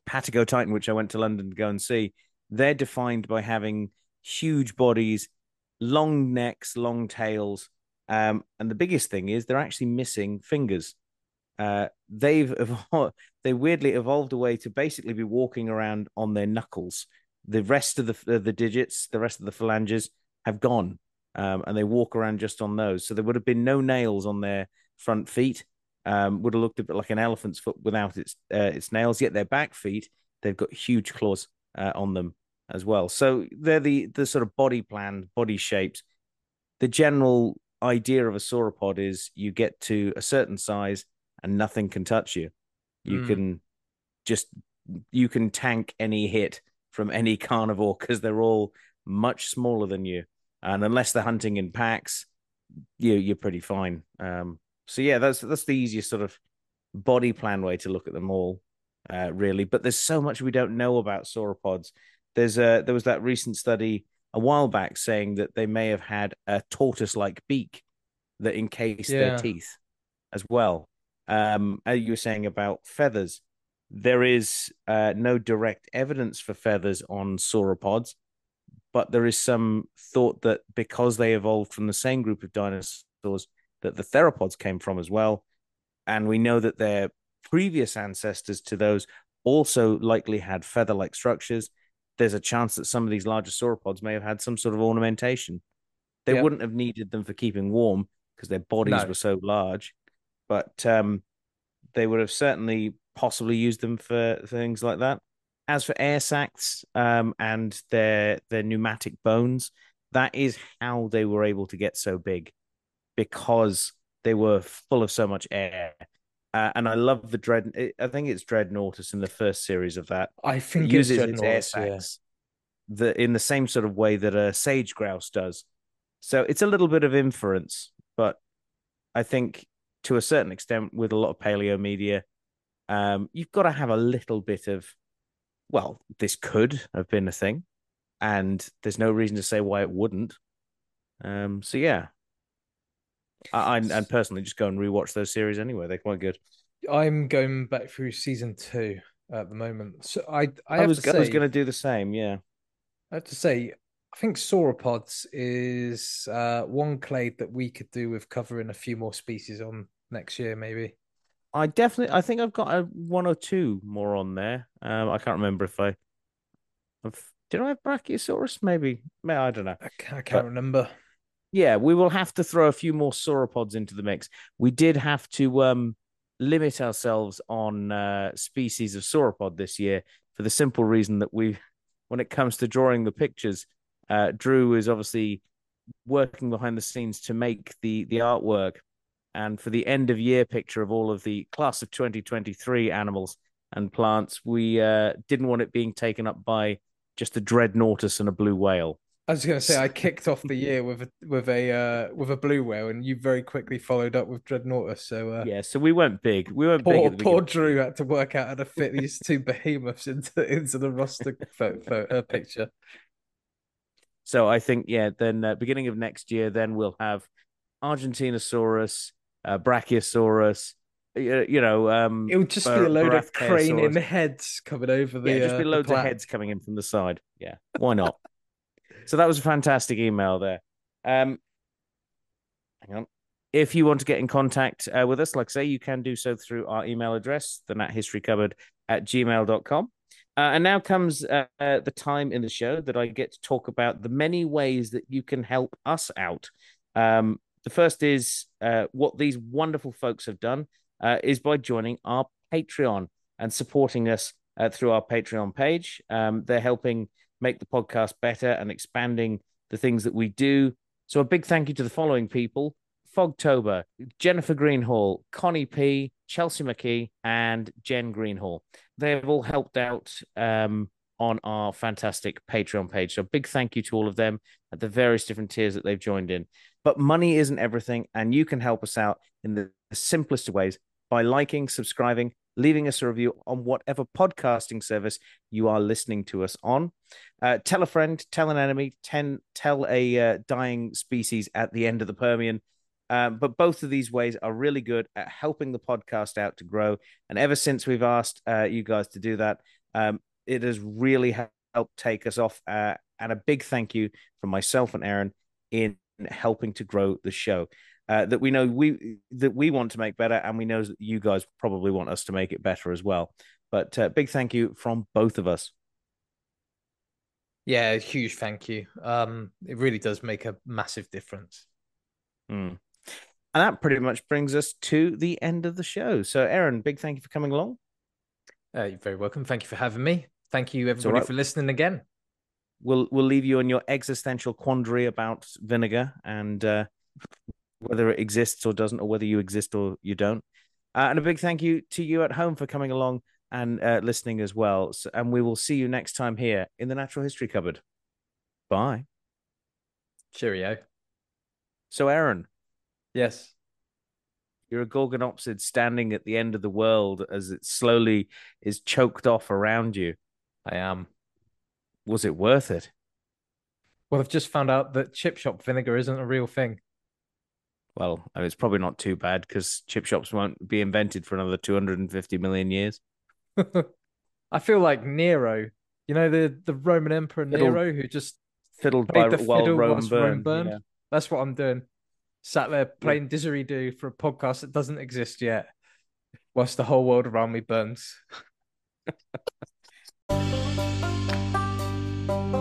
Patagotitan, which I went to London to go and see, they're defined by having huge bodies long necks, long tails. Um, and the biggest thing is they're actually missing fingers. Uh, they've [LAUGHS] evolved, they weirdly evolved a way to basically be walking around on their knuckles. The rest of the the digits, the rest of the phalanges have gone, um, and they walk around just on those. So there would have been no nails on their front feet. Um, would have looked a bit like an elephant's foot without its uh, its nails. Yet their back feet, they've got huge claws uh, on them as well. So they're the the sort of body plan, body shapes. The general idea of a sauropod is you get to a certain size and nothing can touch you. You mm. can just you can tank any hit from any [LAUGHS] carnivore because they're all much smaller than you, and unless they're hunting in packs, you you're pretty fine. Um, so yeah, that's that's the easiest sort of body plan way to look at them all, uh, really. But there's so much we don't know about sauropods. There's a there was that recent study a while back saying that they may have had a tortoise-like beak that encased yeah. their teeth as well. Um, as you were saying about feathers, there is uh, no direct evidence for feathers on sauropods, but there is some thought that because they evolved from the same group of dinosaurs that the theropods came from as well, and we know that their previous ancestors to those also likely had feather-like structures there's a chance that some of these larger sauropods may have had some sort of ornamentation. They yep. wouldn't have needed them for keeping warm because their bodies no. were so large, but um, they would have certainly possibly used them for things like that. As for air sacs um, and their their pneumatic bones, that is how they were able to get so big because they were full of so much air. Uh, and I love the dread. I think it's Dreadnoughtus in the first series of that. I think it uses its air sacs yeah. the in the same sort of way that a sage grouse does. So it's a little bit of inference, but I think to a certain extent, with a lot of paleo media, um, you've got to have a little bit of, well, this could have been a thing, and there's no reason to say why it wouldn't. Um, so yeah, I, and personally just go and rewatch those series anyway. They're quite good. I'm going back through season two at the moment. So I I, I was, I was going to do the same. Yeah, I have to say, I think sauropods is uh, one clade that we could do with covering a few more species on next year, maybe. I definitely, I think I've got a one or two more on there. Um, I can't remember if I, I've, did I have Brachiosaurus? Maybe, maybe I don't know. I can't, I can't but, remember yeah, we will have to throw a few more sauropods into the mix. We did have to um, limit ourselves on uh, species of sauropod this year for the simple reason that we, when it comes to drawing the pictures, uh, Drew is obviously working behind the scenes to make the the artwork, and for the end of year picture of all of the class of 2023 animals and plants, we uh, didn't want it being taken up by just a dreadnoughtus and a blue whale. I was going to say I [LAUGHS] kicked off the year with a with a uh, with a blue whale, and you very quickly followed up with Dreadnoughtus. So uh, yeah, so we went big. We went poor, big. Poor Drew had to work out how to fit these two behemoths into into the roster photo, uh, picture. So I think yeah, then uh, beginning of next year, then we'll have Argentinosaurus, uh, Brachiosaurus. You know, um, it would just Bar- be a load of craning heads coming over the. Yeah, just be uh, loads of heads coming in from the side. Yeah, why not? So that was a fantastic email there. Um, hang on. If you want to get in contact uh, with us, like I say, you can do so through our email address, the Nat History Cupboard at gmail.com. Uh, and now comes uh, uh, the time in the show that I get to talk about the many ways that you can help us out. Um, the first is uh, what these wonderful folks have done uh, is by joining our Patreon and supporting us uh, through our Patreon page. Um, they're helping make the podcast better and expanding the things that we do. So a big thank you to the following people: Fogtober, Jennifer Greenhall, Connie P, Chelsea McKee, and Jen Greenhall. They have all helped out um, on our fantastic Patreon page. So big thank you to all of them at the various different tiers that they've joined in. But money isn't everything, and you can help us out in the simplest of ways by liking, subscribing, leaving us a review on whatever podcasting service you are listening to us on. Uh, tell a friend, tell an enemy, ten, tell a uh, dying species at the end of the Permian. Um, but both of these ways are really good at helping the podcast out to grow. And ever since we've asked uh, you guys to do that, um, it has really helped take us off. Uh, and a big thank you from myself and Aaron in helping to grow the show. Uh, that we know we that we want to make better, and we know that you guys probably want us to make it better as well. But uh, big thank you from both of us. Yeah, huge thank you. Um, it really does make a massive difference. Mm. And that pretty much brings us to the end of the show. So, Aaron, big thank you for coming along. Uh, you're very welcome. Thank you for having me. Thank you, everybody, right. for listening again. We'll we'll leave you on your existential quandary about vinegar and uh, whether it exists or doesn't, or whether you exist or you don't. Uh, and a big thank you to you at home for coming along and uh, listening as well. So, and we will see you next time here in the Natural History Cupboard. Bye. Cheerio. So, Aaron. Yes. You're a Gorgonopsid standing at the end of the world as it slowly is choked off around you. I am. Was it worth it? Well, I've just found out that chip shop vinegar isn't a real thing well, I mean, it's probably not too bad because chip shops won't be invented for another 250 million years. [LAUGHS] I feel like Nero, you know, the, the Roman Emperor Nero who just fiddled by the while fiddle Rome burned. burned. Yeah. That's what I'm doing. Sat there playing yeah. do for a podcast that doesn't exist yet, whilst the whole world around me burns. [LAUGHS]